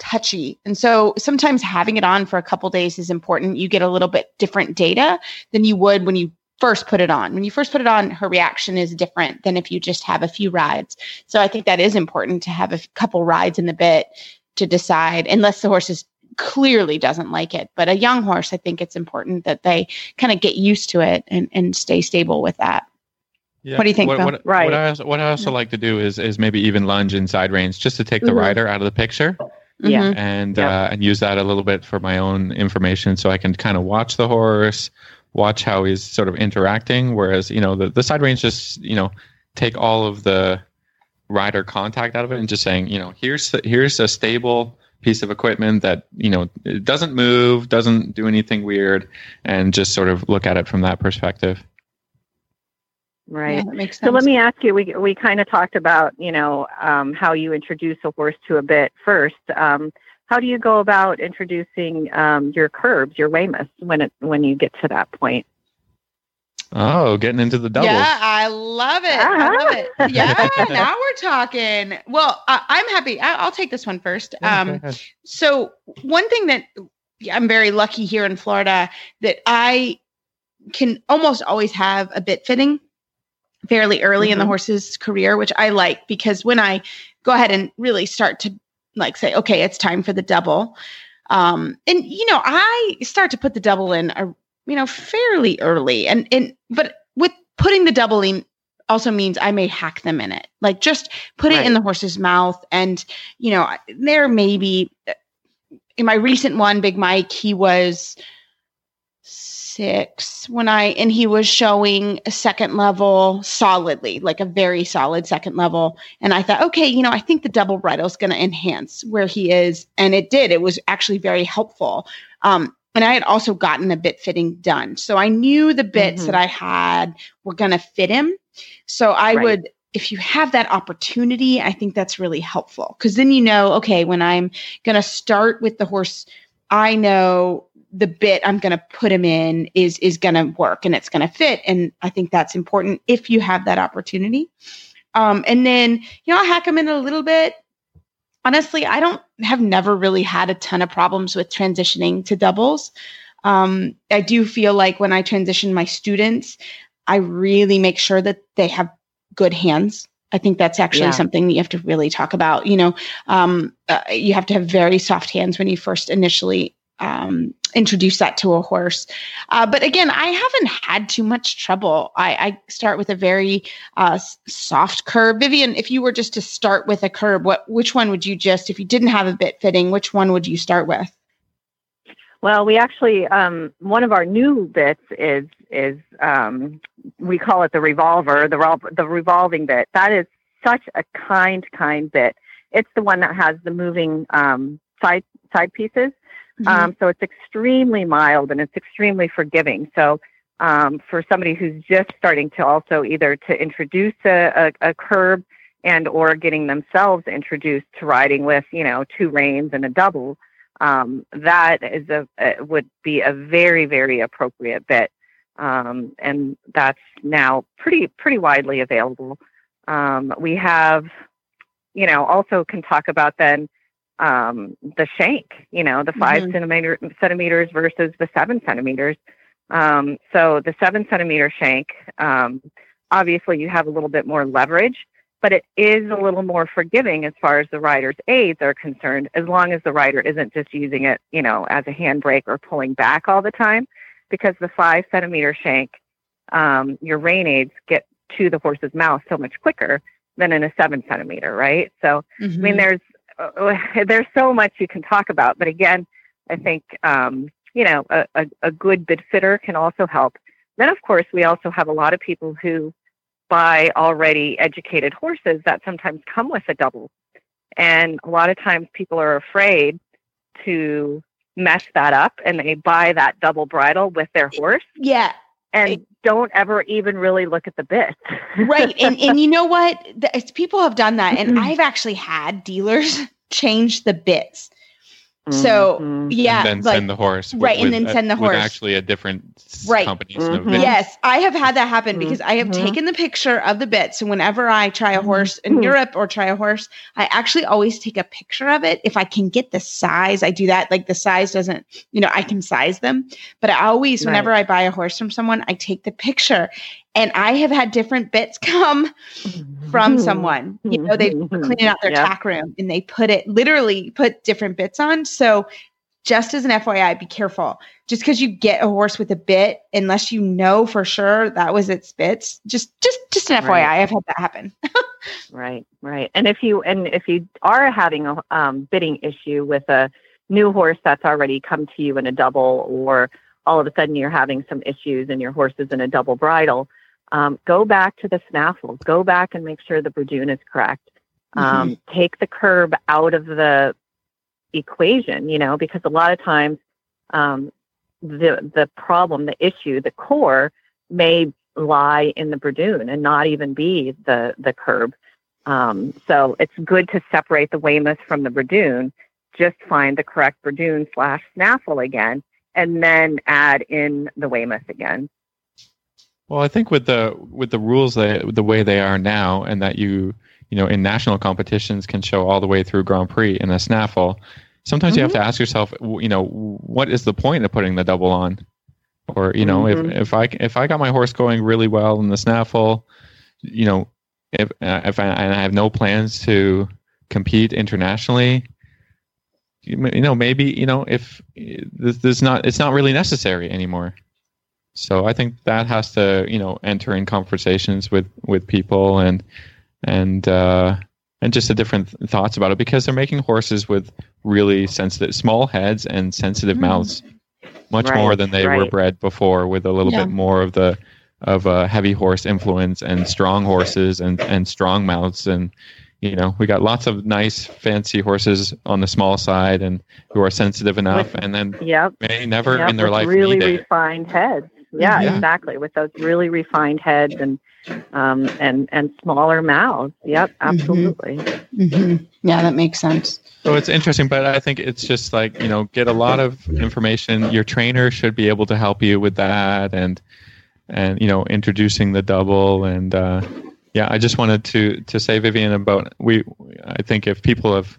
S3: touchy, and so sometimes having it on for a couple days is important. You get a little bit different data than you would when you first put it on. When you first put it on, her reaction is different than if you just have a few rides. So I think that is important to have a couple rides in the bit to decide, unless the horse is clearly doesn't like it. But a young horse, I think it's important that they kind of get used to it and, and stay stable with that. Yeah. What do you think?
S2: What, what, right. What I also, what I also yeah. like to do is is maybe even lunge inside reins just to take the mm-hmm. rider out of the picture.
S6: Yeah.
S2: Mm-hmm. And yeah. Uh, and use that a little bit for my own information, so I can kind of watch the horse, watch how he's sort of interacting. Whereas you know the the side reins just you know take all of the rider contact out of it and just saying you know here's the, here's a stable piece of equipment that you know it doesn't move, doesn't do anything weird, and just sort of look at it from that perspective.
S6: Right. Yeah, so let me ask you. We we kind of talked about you know um, how you introduce a horse to a bit first. Um, how do you go about introducing um, your curbs, your Weymouths, when it when you get to that point?
S2: Oh, getting into the doubles.
S3: Yeah, I love it. Uh-huh. I love it. Yeah, now we're talking. Well, I, am happy. I, will take this one first. Um, so one thing that I'm very lucky here in Florida that I can almost always have a bit fitting fairly early mm-hmm. in the mm-hmm. horse's career, which I like because when I go ahead and really start to like say, okay, it's time for the double. Um, and you know, I start to put the double in a you know, fairly early. And and but with putting the doubling also means I may hack them in it. Like just put right. it in the horse's mouth and you know, there may be in my recent one, Big Mike, he was six when I and he was showing a second level solidly, like a very solid second level. And I thought, okay, you know, I think the double bridle is going to enhance where he is, and it did. It was actually very helpful. Um, and I had also gotten a bit fitting done. So I knew the bits mm-hmm. that I had were going to fit him. So I right. would, if you have that opportunity, I think that's really helpful because then you know, okay, when I'm going to start with the horse, I know the bit I'm going to put him in is is going to work and it's going to fit. And I think that's important if you have that opportunity. Um, and then you know, I'll hack him in a little bit honestly, I don't have never really had a ton of problems with transitioning to doubles. Um, I do feel like when I transition my students, I really make sure that they have good hands. I think that's actually yeah. something you have to really talk about. You know, um, uh, you have to have very soft hands when you first initially um, introduce that to a horse. Uh, but again, I haven't had too much trouble. I, I start with a very uh, soft curb. Vivian, if you were just to start with a curb, what which one would you just, if you didn't have a bit fitting, which one would you start with?
S6: Well, we actually um, one of our new bits is is um, we call it the revolver, the the revolving bit. That is such a kind, kind bit. It's the one that has the moving um, side side pieces. Mm-hmm. Um, so it's extremely mild and it's extremely forgiving. So um, for somebody who's just starting to also either to introduce a, a, a curb and or getting themselves introduced to riding with you know two reins and a double, um, that is a, a, would be a very very appropriate bit, um, and that's now pretty pretty widely available. Um, we have, you know, also can talk about then um, the shank, you know, the 5 mm-hmm. centimeter centimeters versus the seven centimeters. Um, so the seven centimeter shank, um, obviously you have a little bit more leverage, but it is a little more forgiving as far as the rider's aids are concerned, as long as the rider isn't just using it, you know, as a handbrake or pulling back all the time. Because the five centimeter shank, um, your rein aids get to the horse's mouth so much quicker than in a seven centimeter, right? So, mm-hmm. I mean, mm-hmm. there's uh, there's so much you can talk about. But again, I think um, you know a, a, a, good bit fitter can also help. Then, of course, we also have a lot of people who buy already educated horses that sometimes come with a double. And a lot of times people are afraid to mess that up and they buy that double bridle with their horse
S3: Yeah,
S6: and don't ever even really look at the bits.
S3: right. And and you know what? The, people have done that, and
S6: Mm-hmm.
S3: I've actually had dealers change the bits. So
S6: Mhm.
S3: yeah,
S2: and then
S3: like
S2: send the horse.
S3: right, and then
S2: a-
S3: send the
S2: with
S3: horse.
S2: actually a different s-
S3: Right.
S2: company's
S6: Mhm.
S2: bit.
S3: Yes, I have had that happen because I have
S6: Mhm.
S3: taken the picture of the bit. So whenever I try a horse in
S6: Mhm.
S3: Europe or try a horse, I actually always take a picture of it. If I can get the size, I do that. Like the size doesn't, you know, I can size them. But I always, whenever I buy a horse from someone, I take the picture. And I have had different bits come from someone. You know, they cleaning out their
S6: Yeah.
S3: tack room and they put it literally put different bits on. So just as an FYI, be careful. Just because you get a horse with a bit, unless you know for sure that was its bits, just just just an FYI.
S6: Right.
S3: I've had that happen.
S6: Right, right. And if you and if you are having a um, bitting issue with a new horse that's already come to you in a double, or all of a sudden you're having some issues and your horse is in a double bridle, um, go back to the snaffle. Go back and make sure the Bradoon is correct. Um, Take the curb out of the equation, you know, because a lot of times um, the the problem, the issue, the core may lie in the Bradoon and not even be the the curb. Um, so it's good to separate the Weymouth from the Bradoon. Just find the correct Bradoon slash snaffle again, and then add in the Weymouth again.
S2: Well, I think with the with the rules that the way they are now, and that you you know in national competitions can show all the way through Grand Prix in a snaffle. Sometimes you have to ask yourself, you know, what is the point of putting the double on? Or you know,
S6: Mhm.
S2: if if I if I got my horse going really well in the snaffle, you know, if uh, if I, and I have no plans to compete internationally, you know, maybe you know if this, this not it's not really necessary anymore. So I think that has to, you know, enter in conversations with with people and and uh, and just the different th- thoughts about it because they're making horses with really sensitive, small heads and sensitive
S3: Mm.
S2: mouths, much
S6: Right,
S2: more than they were bred before, with a little
S3: Yeah.
S2: bit more of the of a heavy horse influence and strong horses and and strong mouths and you know we got lots of nice fancy horses on the small side and who are sensitive enough
S6: With-
S2: and then
S6: Yep.
S2: may never
S6: Yep,
S2: in their life
S6: really refined heads. Yeah,
S3: Mhm.
S6: exactly. With those really refined heads and um, and and smaller mouths. Yep, absolutely.
S3: Mhm. Yeah, that makes sense.
S2: So it's interesting, but I think it's just like you know, get a lot of information. Your trainer should be able to help you with that, and and you know, introducing the double, and uh, yeah, I just wanted to to say, Vivian, about we. I think if people have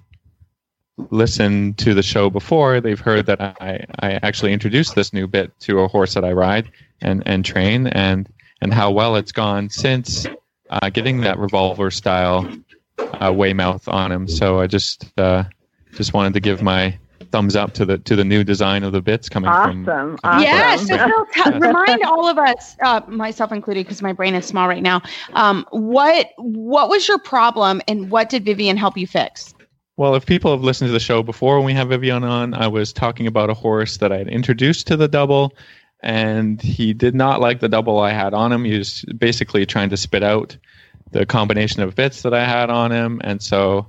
S2: listened to the show before, they've heard that I I actually introduced this new bit to a horse that I ride and and train, and and how well it's gone since uh, getting that revolver style uh, Weymouth on him. So I just uh, just wanted to give my thumbs up to the to the new design of the bits coming from.
S6: Awesome. awesome.
S3: Yeah, so Phil, tell,
S2: Yeah.
S3: remind all of us, uh, myself included, because my brain is small right now. Um, what what was your problem, and what did Vivian help you fix?
S2: Well, if people have listened to the show before when we have Vivian on, I was talking about a horse that I had introduced to the double, and he did not like the double I had on him. He was basically trying to spit out the combination of bits that I had on him, and so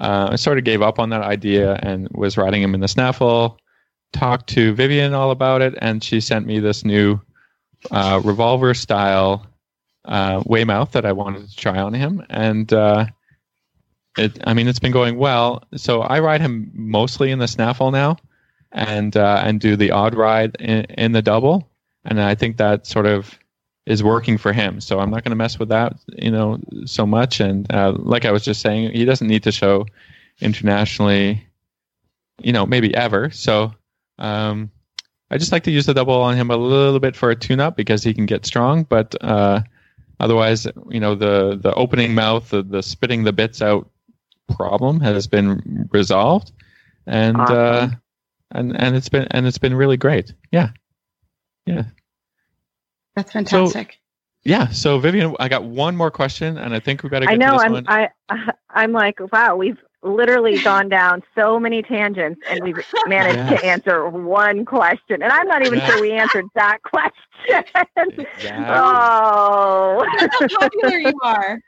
S2: uh, I sort of gave up on that idea and was riding him in the snaffle. Talked to Vivian all about it, and she sent me this new uh, revolver style uh, Weymouth that I wanted to try on him, and uh, it. I mean, it's been going well. So I ride him mostly in the snaffle now, and uh, and do the odd ride in, in the double, and I think that sort of is working for him. So I'm not going to mess with that, you know, so much. And uh, like I was just saying, he doesn't need to show internationally, you know, maybe ever. So um, I just like to use the double on him a little bit for a tune-up because he can get strong, but uh, otherwise, you know, the the opening mouth, the, the spitting the bits out problem has been resolved, and uh, and and it's been and it's been really great. Yeah, yeah.
S3: That's fantastic.
S2: Yeah. So Vivian, I got one more question, and I think we've got to get
S6: I know.
S2: to this
S6: I'm.
S2: one.
S6: I. I'm like, wow. We've literally gone down so many tangents and we've managed
S2: Yes.
S6: to answer one question. And I'm not even
S2: Yes.
S6: sure we answered that question.
S2: Exactly.
S6: oh.
S3: That's how popular you are.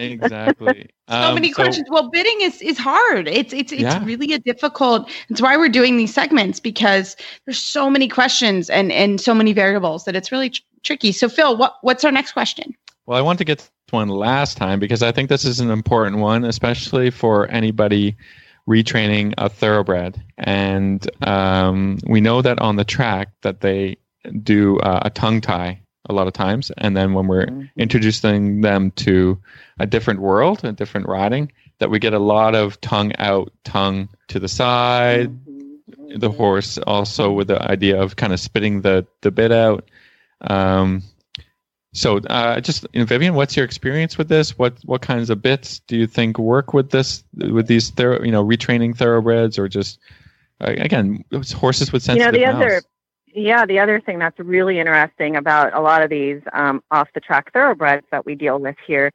S2: Exactly.
S3: so
S2: Um,
S3: many questions. Well, bitting is is hard. It's it's it's
S2: Yeah.
S3: really a difficult. It's why we're doing these segments because there's so many questions and and so many variables that it's really tr- tricky. So Phil, what what's our next question?
S2: Well, I want to get to one last time because I think this is an important one, especially for anybody retraining a thoroughbred. And um, we know that on the track that they do uh, a tongue tie a lot of times, and then when we're introducing them to a different world, a different riding, that we get a lot of tongue out, tongue to the side. The horse also with the idea of kind of spitting the the bit out. Um, so, uh, just you know, Vivian, what's your experience with this? What what kinds of bits do you think work with this with these thorough, you know retraining thoroughbreds or just uh, again horses with
S6: you know
S2: sensitive
S6: the
S2: mouths?
S6: other yeah the other thing that's really interesting about a lot of these um, off the track thoroughbreds that we deal with here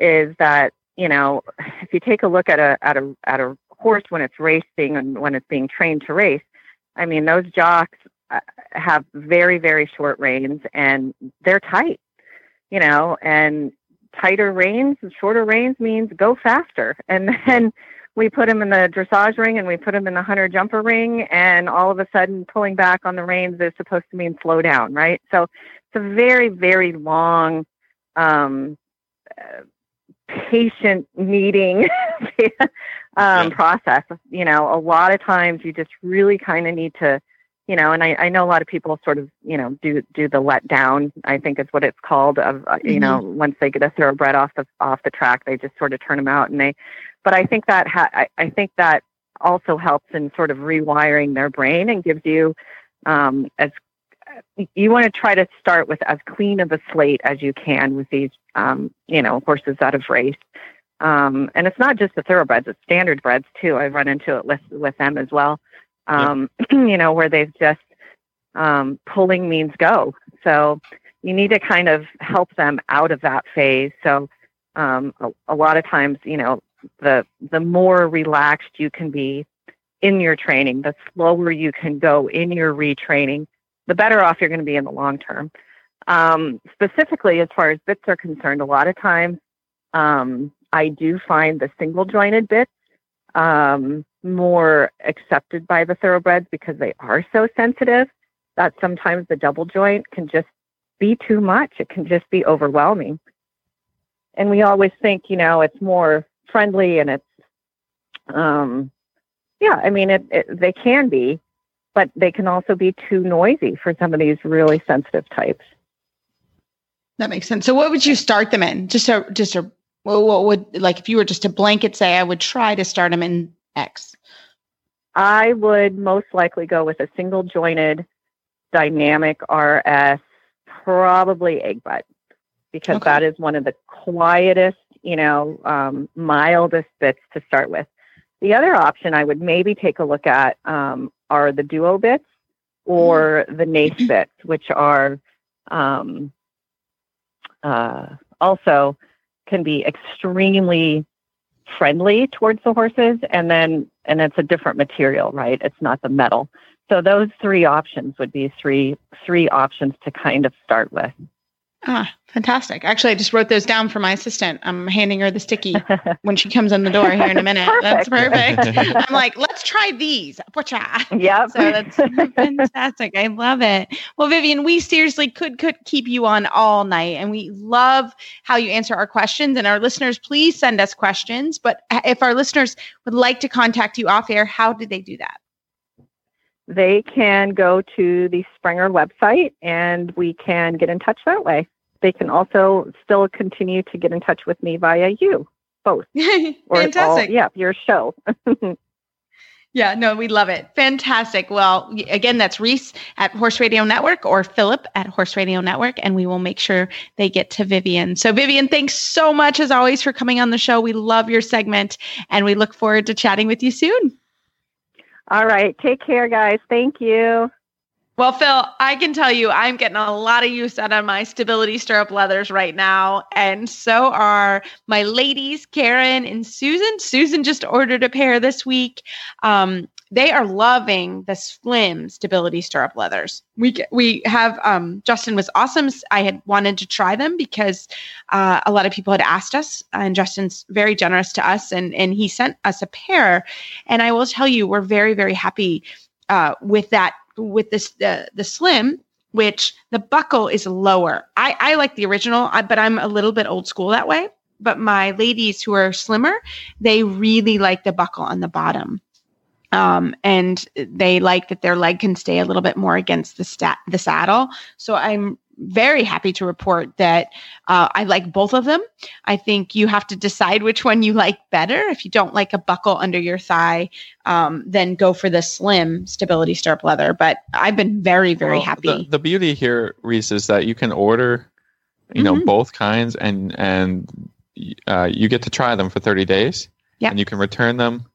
S6: is that you know if you take a look at a at a at a horse when it's racing and when it's being trained to race i mean those jocks uh, have very very short reins and they're tight you know and tighter reins shorter reins means go faster. And then we put him in the dressage ring and we put him in the hunter jumper ring and all of a sudden pulling back on the reins is supposed to mean slow down right so it's a very very long um, uh, patient needing um,
S2: Yeah.
S6: process you know a lot of times you just really kind of need to you know and I, I know a lot of people sort of you know do do the let down i think is what it's called of uh, you know once they get a thoroughbred off the off the track they just sort of turn them out and they but I think that ha- I, I think that also helps in sort of rewiring their brain and gives you um, as you want to try to start with as clean of a slate as you can with these um, you know horses that have raced. Um, and it's not just the thoroughbreds; it's standard breds too. I've run into it with with them as well. Um, you know where they've just um, pulling means go. So you need to kind of help them out of that phase. So um, a, a lot of times, you know, the the more relaxed you can be in your training, the slower you can go in your retraining, the better off you're going to be in the long term. Um, specifically, as far as bits are concerned, a lot of times um, I do find the single jointed bits um, more accepted by the thoroughbreds because they are so sensitive that sometimes the double joint can just be too much. It can just be overwhelming. And we always think, you know, it's more friendly and it's, um, yeah, I mean, it, it they can be, but they can also be too noisy for some of these really sensitive types.
S3: That makes sense. So what would you start them in? Just a just a what would like if you were just to blanket say I would try to start them in X.
S6: I would most likely go with a single jointed dynamic RS, probably egg butt, because
S3: Okay.
S6: that is one of the quietest, you know, um, mildest bits to start with. The other option I would maybe take a look at um, are the duo bits or the Nathe bits, which are um, uh, also can be extremely friendly towards the horses and then and it's a different material right? It's not the metal. So those three options would be three three options to kind of start with
S3: Ah, fantastic. Actually, I just wrote those down for my assistant. I'm handing her the sticky when she comes in the door here in a minute. That's perfect. I'm like, let's try these. Butcha.
S6: yep
S3: So that's fantastic. I love it. Well, Vivian, we seriously could could keep you on all night, and we love how you answer our questions. And our listeners, please send us questions. But if our listeners would like to contact you off air, how do they do that?
S6: They can go to the Sprenger website and we can get in touch that way they can also still continue to get in touch with me via you both
S3: fantastic.
S6: all, yeah your show
S3: Yeah, no, we love it. Fantastic. Well, again, that's Reese at Horse Radio Network or Philip at Horse Radio Network, and we will make sure they get to Vivian. So, Vivian, thanks so much as always for coming on the show. We love your segment, and we look forward to chatting with you soon.
S6: All right take care guys thank you
S3: Well, Phil, I can tell you I'm getting a lot of use out of my stability stirrup leathers right now. And so are my ladies, Karen and Susan. Susan just ordered a pair this week. Um, they are loving the slim stability stirrup leathers. We we have um, Justin was awesome. I had wanted to try them because uh, a lot of people had asked us, and Justin's very generous to us, and and he sent us a pair. And I will tell you, we're very very happy uh, with that with this the the slim which the buckle is lower. I, I like the original, but I'm a little bit old school that way. But my ladies who are slimmer, they really like the buckle on the bottom. Um, and they like that their leg can stay a little bit more against the stat the saddle. So I'm very happy to report that uh, I like both of them. I think you have to decide which one you like better. If you don't like a buckle under your thigh, um, then go for the slim stability stirrup leather. But I've been very, very well, happy.
S2: The, the, beauty here, Reese, is that you can order, you mm-hmm. know, both kinds, and and uh, you get to try them for thirty days.
S3: Yeah.
S2: And you can return them,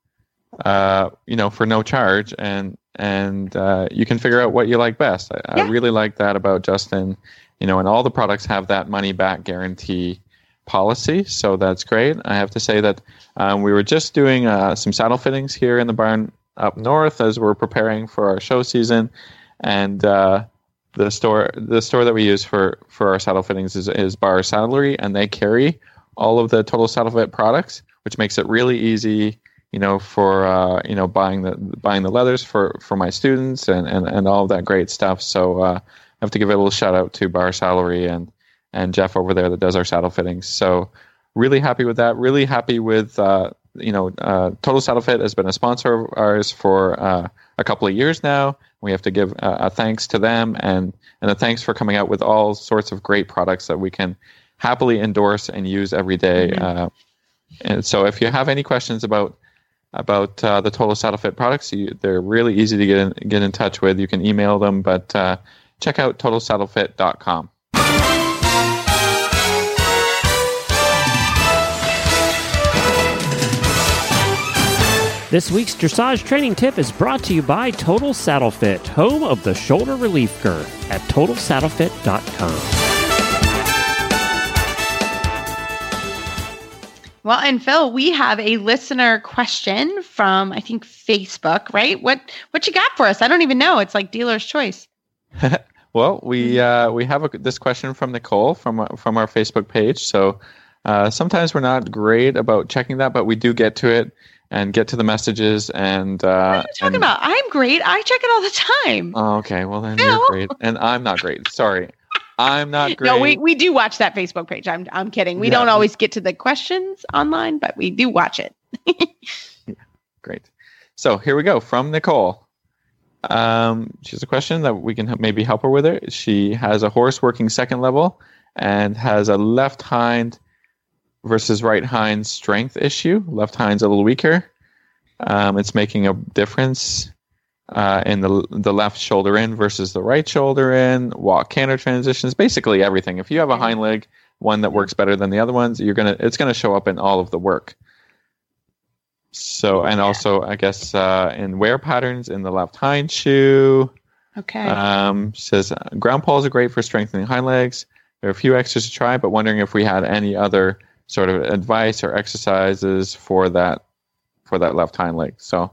S2: uh, you know, for no charge, and and uh, you can figure out what you like best. I, yeah. I, really like that about Justin, you know, and all the products have that money back guarantee policy, so that's great. I have to say that um, we were just doing uh, some saddle fittings here in the barn up north as we're preparing for our show season, and uh, the store the store that we use for for our saddle fittings is, is Bar Saddlery, and they carry all of the Total Saddle Fit products, which makes it really easy you know, for uh, you know buying the buying the leathers for for my students and and, and all that great stuff. So uh, I have to give a little shout out to Bar Saddlery and and Jeff over there that does our saddle fittings. So really happy with that. Really happy with uh, you know uh, Total Saddle Fit has been a sponsor of ours for uh, a couple of years now. We have to give a thanks to them and and a thanks for coming out with all sorts of great products that we can happily endorse and use every day. Mm-hmm. Uh, and so if you have any questions about about uh, the Total Saddle Fit products. You, they're really easy to get in, get in touch with. You can email them, but uh, check out totalsaddlefit.com.
S1: This week's dressage training tip is brought to you by Total Saddle Fit, home of the shoulder relief girth at totalsaddlefit.com.
S3: Well, and Phil, we have a listener question from I think Facebook, right? What what you got for us? I don't even know. It's like dealer's choice.
S2: well, we uh, we have a, this question from Nicole from uh, from our Facebook page. So uh, sometimes we're not great about checking that, but we do get to it and get to the messages. And uh, what
S3: are you talking
S2: and,
S3: about? I'm great. I check it all the time.
S2: Oh, okay. Well, then Phil. you're great, and I'm not great. Sorry. I'm not great.
S3: No, we, we do watch that Facebook page. I'm I'm kidding. We yeah. don't always get to the questions online, but we do watch it.
S2: yeah, great. So here we go from Nicole. Um, she has a question that we can maybe help her with it. She has a horse working second level and has a left hind versus right hind strength issue. Left hind's a little weaker. Um, it's making a difference uh, in the the left shoulder in versus the right shoulder in, walk canter transitions, basically everything. If you have a hind leg, one that works better than the other ones, you're gonna it's gonna show up in all of the work. So and also I guess uh, in wear patterns in the left hind shoe.
S3: Okay.
S2: Um, says ground poles are great for strengthening hind legs. There are a few extras to try, but wondering if we had any other sort of advice or exercises for that for that left hind leg. So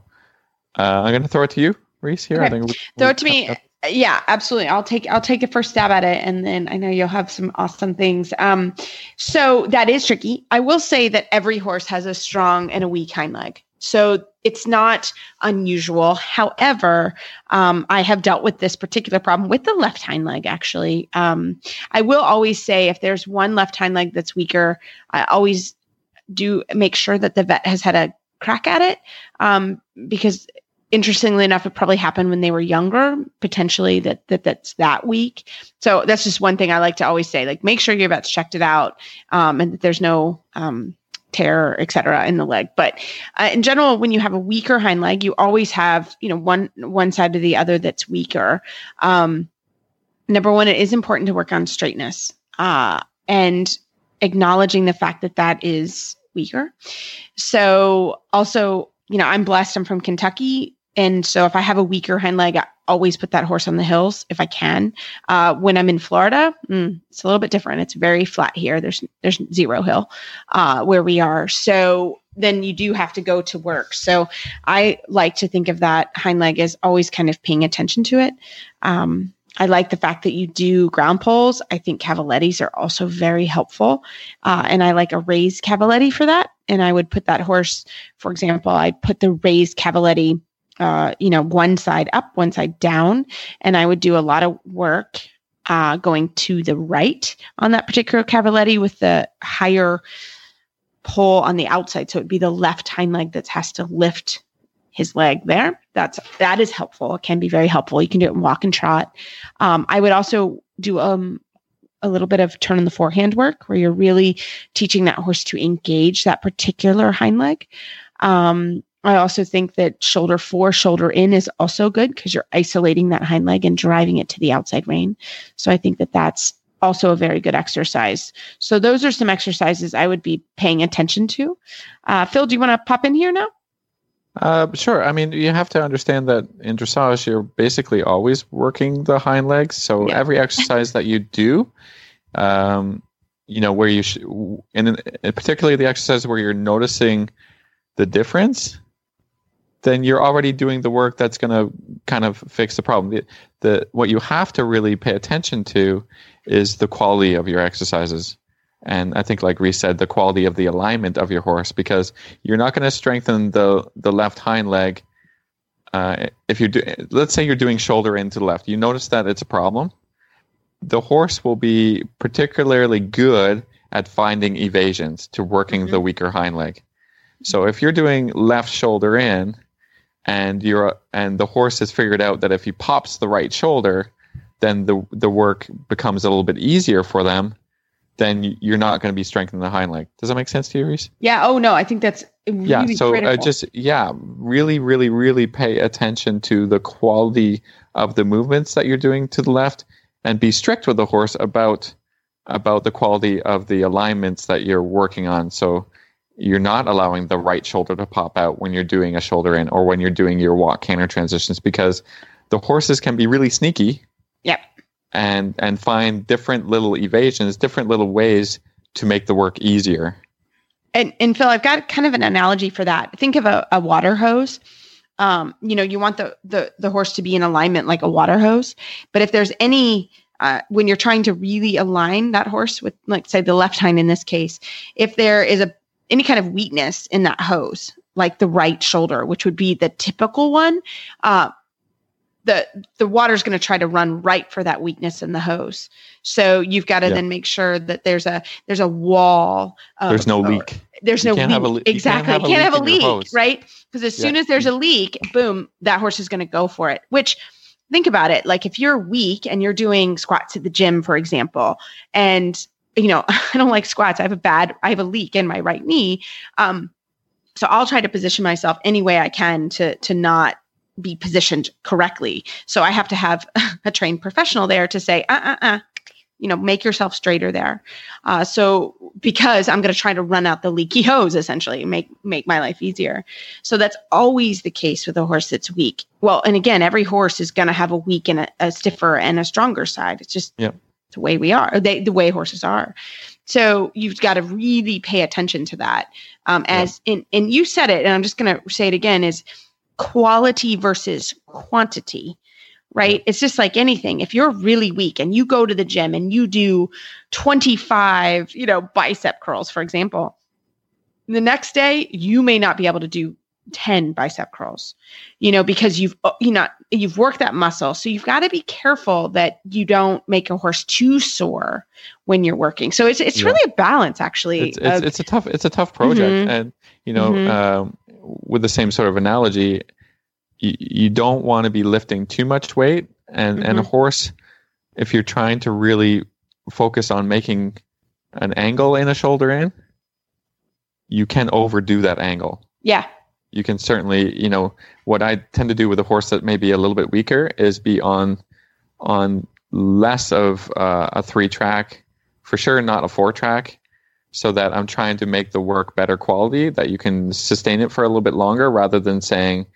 S2: uh, I'm going to throw it to you. Reese here?
S3: Okay. I think we, Throw it to me. Up. Yeah, absolutely. I'll take I'll take a first stab at it, and then I know you'll have some awesome things. Um, so that is tricky. I will say that every horse has a strong and a weak hind leg, so it's not unusual. However, um, I have dealt with this particular problem with the left hind leg. Actually, um, I will always say if there's one left hind leg that's weaker, I always do make sure that the vet has had a crack at it um, because interestingly enough, it probably happened when they were younger, potentially that, that that's that week. So that's just one thing I like to always say, like make sure your vet's checked it out um, and that there's no um, tear, et cetera, in the leg. But uh, in general, when you have a weaker hind leg, you always have, you know, one, one side to the other that's weaker. Um, number one, it is important to work on straightness uh, and acknowledging the fact that that is weaker. So also, you know, I'm blessed. I'm from Kentucky and so if I have a weaker hind leg, I always put that horse on the hills if I can. Uh, when I'm in Florida, mm, it's a little bit different. It's very flat here. There's there's zero hill uh, where we are. So then you do have to go to work. So I like to think of that hind leg as always kind of paying attention to it. Um, I like the fact that you do ground poles. I think cavalettis are also very helpful. Uh, and I like a raised cavaletti for that. And I would put that horse, for example, I'd put the raised cavaletti, uh, you know, one side up, one side down. And I would do a lot of work uh, going to the right on that particular cavaletti with the higher pole on the outside. So it'd be the left hind leg that has to lift his leg there. That's that is helpful. It can be very helpful. You can do it in walk and trot. Um, I would also do um, a little bit of turn on the forehand work where you're really teaching that horse to engage that particular hind leg. Um, I also think that shoulder fore, shoulder in is also good because you're isolating that hind leg and driving it to the outside rein. So I think that that's also a very good exercise. So those are some exercises I would be paying attention to. Uh, Phil, do you want to pop in here now?
S2: Uh, sure. I mean, you have to understand that in dressage, you're basically always working the hind legs. So
S3: Yeah.
S2: every exercise that you do, um, you know, where you should, and, and particularly the exercise where you're noticing the difference, then you're already doing the work that's going to kind of fix the problem. The, the what you have to really pay attention to is the quality of your exercises. And I think, like Reese said, the quality of the alignment of your horse, because you're not going to strengthen the the left hind leg. Uh, if you do, let's say you're doing shoulder into the left, you notice that it's a problem. The horse will be particularly good at finding evasions to working the weaker hind leg. So if you're doing left shoulder in, and you're and the horse has figured out that if he pops the right shoulder, then the the work becomes a little bit easier for them. Then you're not going to be strengthening the hind leg. Does that make sense to you, Reese?
S3: Yeah. Oh no, I think that's really
S2: yeah so uh, just yeah really really really pay attention to the quality of the movements that you're doing to the left and be strict with the horse about about the quality of the alignments that you're working on so you're not allowing the right shoulder to pop out when you're doing a shoulder in or when you're doing your walk canter transitions because the horses can be really sneaky
S3: Yep.
S2: and and find different little evasions different little ways to make the work easier
S3: And and Phil, I've got kind of an analogy for that. Think of a, a water hose. Um, you know, you want the, the the horse to be in alignment like a water hose. But if there's any uh, when you're trying to really align that horse with, like, say, the left hind in this case, if there is a any kind of weakness in that hose, like the right shoulder, which would be the typical one, uh, the the water's going to try to run right for that weakness in the hose. So you've got to
S2: Yeah.
S3: then make sure that there's a there's a wall. Of,
S2: there's no
S3: or-
S2: leak
S3: there's
S2: You
S3: no leak.
S2: have a le- you can't
S3: exactly.
S2: have a
S3: you can't have a
S2: leak in your
S3: leak, right? Because as soon as there's a leak, boom, that horse is going to go for it. Which think about it, like if you're weak and you're doing squats at the gym, for example, and you know, I don't like squats. I have a bad, I have a leak in my right knee. Um, so I'll try to position myself any way I can to to not be positioned correctly. So I have to have a trained professional there to say, uh, uh, uh, you know, make yourself straighter there. Uh, so because I'm going to try to run out the leaky hose, essentially, make make my life easier. So that's always the case with a horse that's weak. Well, and again, every horse is going to have a weak and a, a stiffer and a stronger side. It's just
S2: Yep.
S3: The way we are, they, the way horses are. So you've got to really pay attention to that. Um, as in, and you said it, and I'm just going to say it again: is quality versus quantity right? It's just like anything. If you're really weak and you go to the gym and you do 25, you know, bicep curls, for example, the next day you may not be able to do 10 bicep curls, you know, because you've, uh, you know, you've worked that muscle. So you've got to be careful that you don't make a horse too sore when you're working. So it's, it's
S2: Yeah.
S3: really a balance actually.
S2: it's, it's,
S3: of-
S2: it's a tough it's a tough project
S3: Mhm.
S2: and you know
S3: Mhm.
S2: um, with the same sort of analogy you, you don't want to be lifting too much weight and and a
S3: Mhm.
S2: horse if you're trying to really focus on making an angle in a shoulder in you can overdo that angle
S3: yeah.
S2: You can certainly you know what i tend to do with a horse that may be a little bit weaker is be on on less of uh, a three track for sure not a four track so that i'm trying to make the work better quality that you can sustain it for a little bit longer rather than saying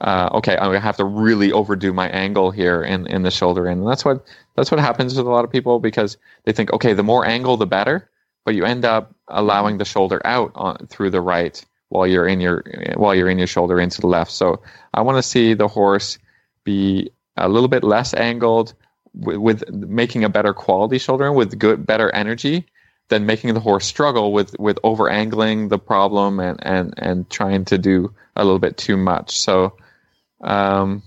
S2: uh, okay, I'm gonna have to really overdo my angle here in, in the shoulder. And that's what that's what happens with a lot of people because they think, okay, the more angle, the better, but you end up allowing the shoulder out on, through the right while you're in your while you're in your shoulder into the left. So I want to see the horse be a little bit less angled with, with making a better quality shoulder with good better energy than making the horse struggle with with over angling the problem and and and trying to do a little bit too much. So um,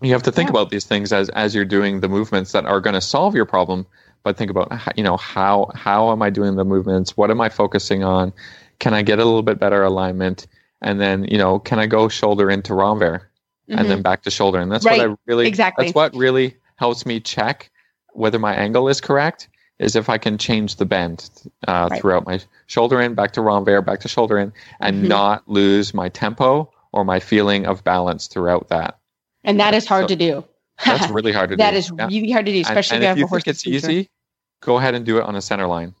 S2: you have to think
S3: Yeah.
S2: about these things as as you're doing the movements that are going to solve your problem. But think about you know how how am I doing the movements? What am I focusing on? Can I get a little bit better alignment? And then you know can I go shoulder into renvers and then back to shoulder? And that's what I really
S3: Exactly.
S2: that's what really helps me check whether my angle is correct. Is if I can change the bend uh,
S3: Right.
S2: throughout my shoulder in, back to renvers, back to shoulder in, and
S3: Mhm.
S2: not lose my tempo or my feeling of balance throughout that.
S3: and that is hard
S2: So-
S3: to do.
S2: That's really hard to
S3: That
S2: do.
S3: That is
S2: Yeah.
S3: really hard to do, especially
S2: and,
S3: if you have
S2: you
S3: a horse
S2: think it's easy, go ahead and do it on a center line.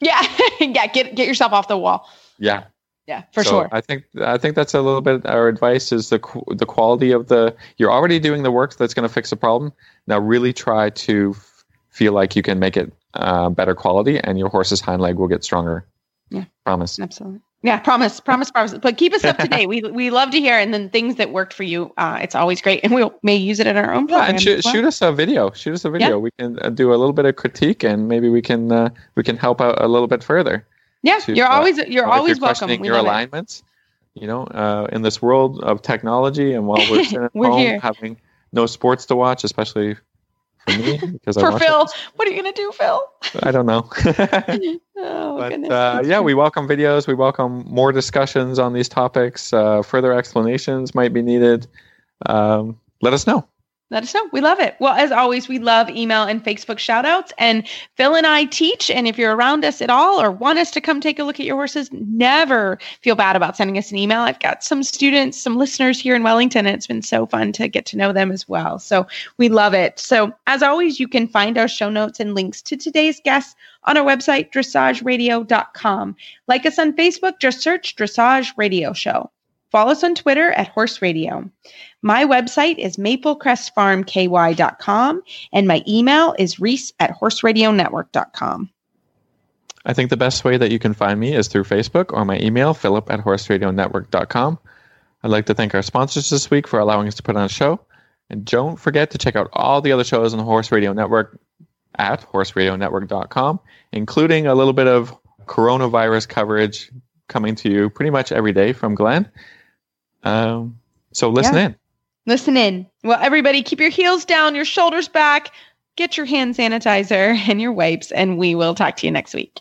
S3: Yeah, yeah. Get get yourself off the wall.
S2: Yeah,
S3: Yeah, for
S2: So
S3: sure.
S2: I think I think that's a little bit our advice is the the quality of the you're already doing the work that's going to fix the problem. Now really try to f- feel like you can make it uh, better quality, and your horse's hind leg will get stronger.
S3: Yeah.
S2: promise.
S3: Absolutely. Yeah, promise, promise, promise. But keep us up to date. We we love to hear, and then things that worked for you. Uh, it's always great, and we may use it in our own
S2: Yeah, and shoot,
S3: well.
S2: shoot us a video. Shoot us a video.
S3: Yeah.
S2: We can uh, do a little bit of critique, and maybe we can uh, we can help out a little bit further.
S3: Yeah, you're
S2: uh,
S3: always you're always welcome. We
S2: your
S3: love it.
S2: alignments. You know, uh, in this world of technology, and while we're sitting at
S3: We're
S2: home
S3: here.
S2: having no sports to watch, especially for me, because I
S3: For
S2: watch
S3: Phil, what are you gonna do, Phil?
S2: I don't know.
S3: Oh
S2: but uh, yeah, we welcome videos. We welcome more discussions on these topics. Uh, further explanations might be needed. Um, let us know.
S3: Let us know. We love it. Well, as always, we love email and Facebook shout outs. And Phil and I teach. And if you're around us at all or want us to come take a look at your horses, never feel bad about sending us an email. I've got some students, some listeners here in Wellington, and it's been so fun to get to know them as well. So we love it. So, as always, you can find our show notes and links to today's guests on our website, dressageradio.com. Like us on Facebook, just search Dressage Radio Show. Follow us on Twitter at Horse Radio. My website is maplecrestfarmky.com and my email is reese at horseradionetwork.com.
S2: I think the best way that you can find me is through Facebook or my email, philip at horseradionetwork.com. I'd like to thank our sponsors this week for allowing us to put on a show. And don't forget to check out all the other shows on the Horse Radio Network at horseradionetwork.com, including a little bit of coronavirus coverage coming to you pretty much every day from Glenn. Um, so listen
S3: Yeah.
S2: in.
S3: Listen in. Well, everybody, keep your heels down, your shoulders back, get your hand sanitizer and your wipes, and we will talk to you next week.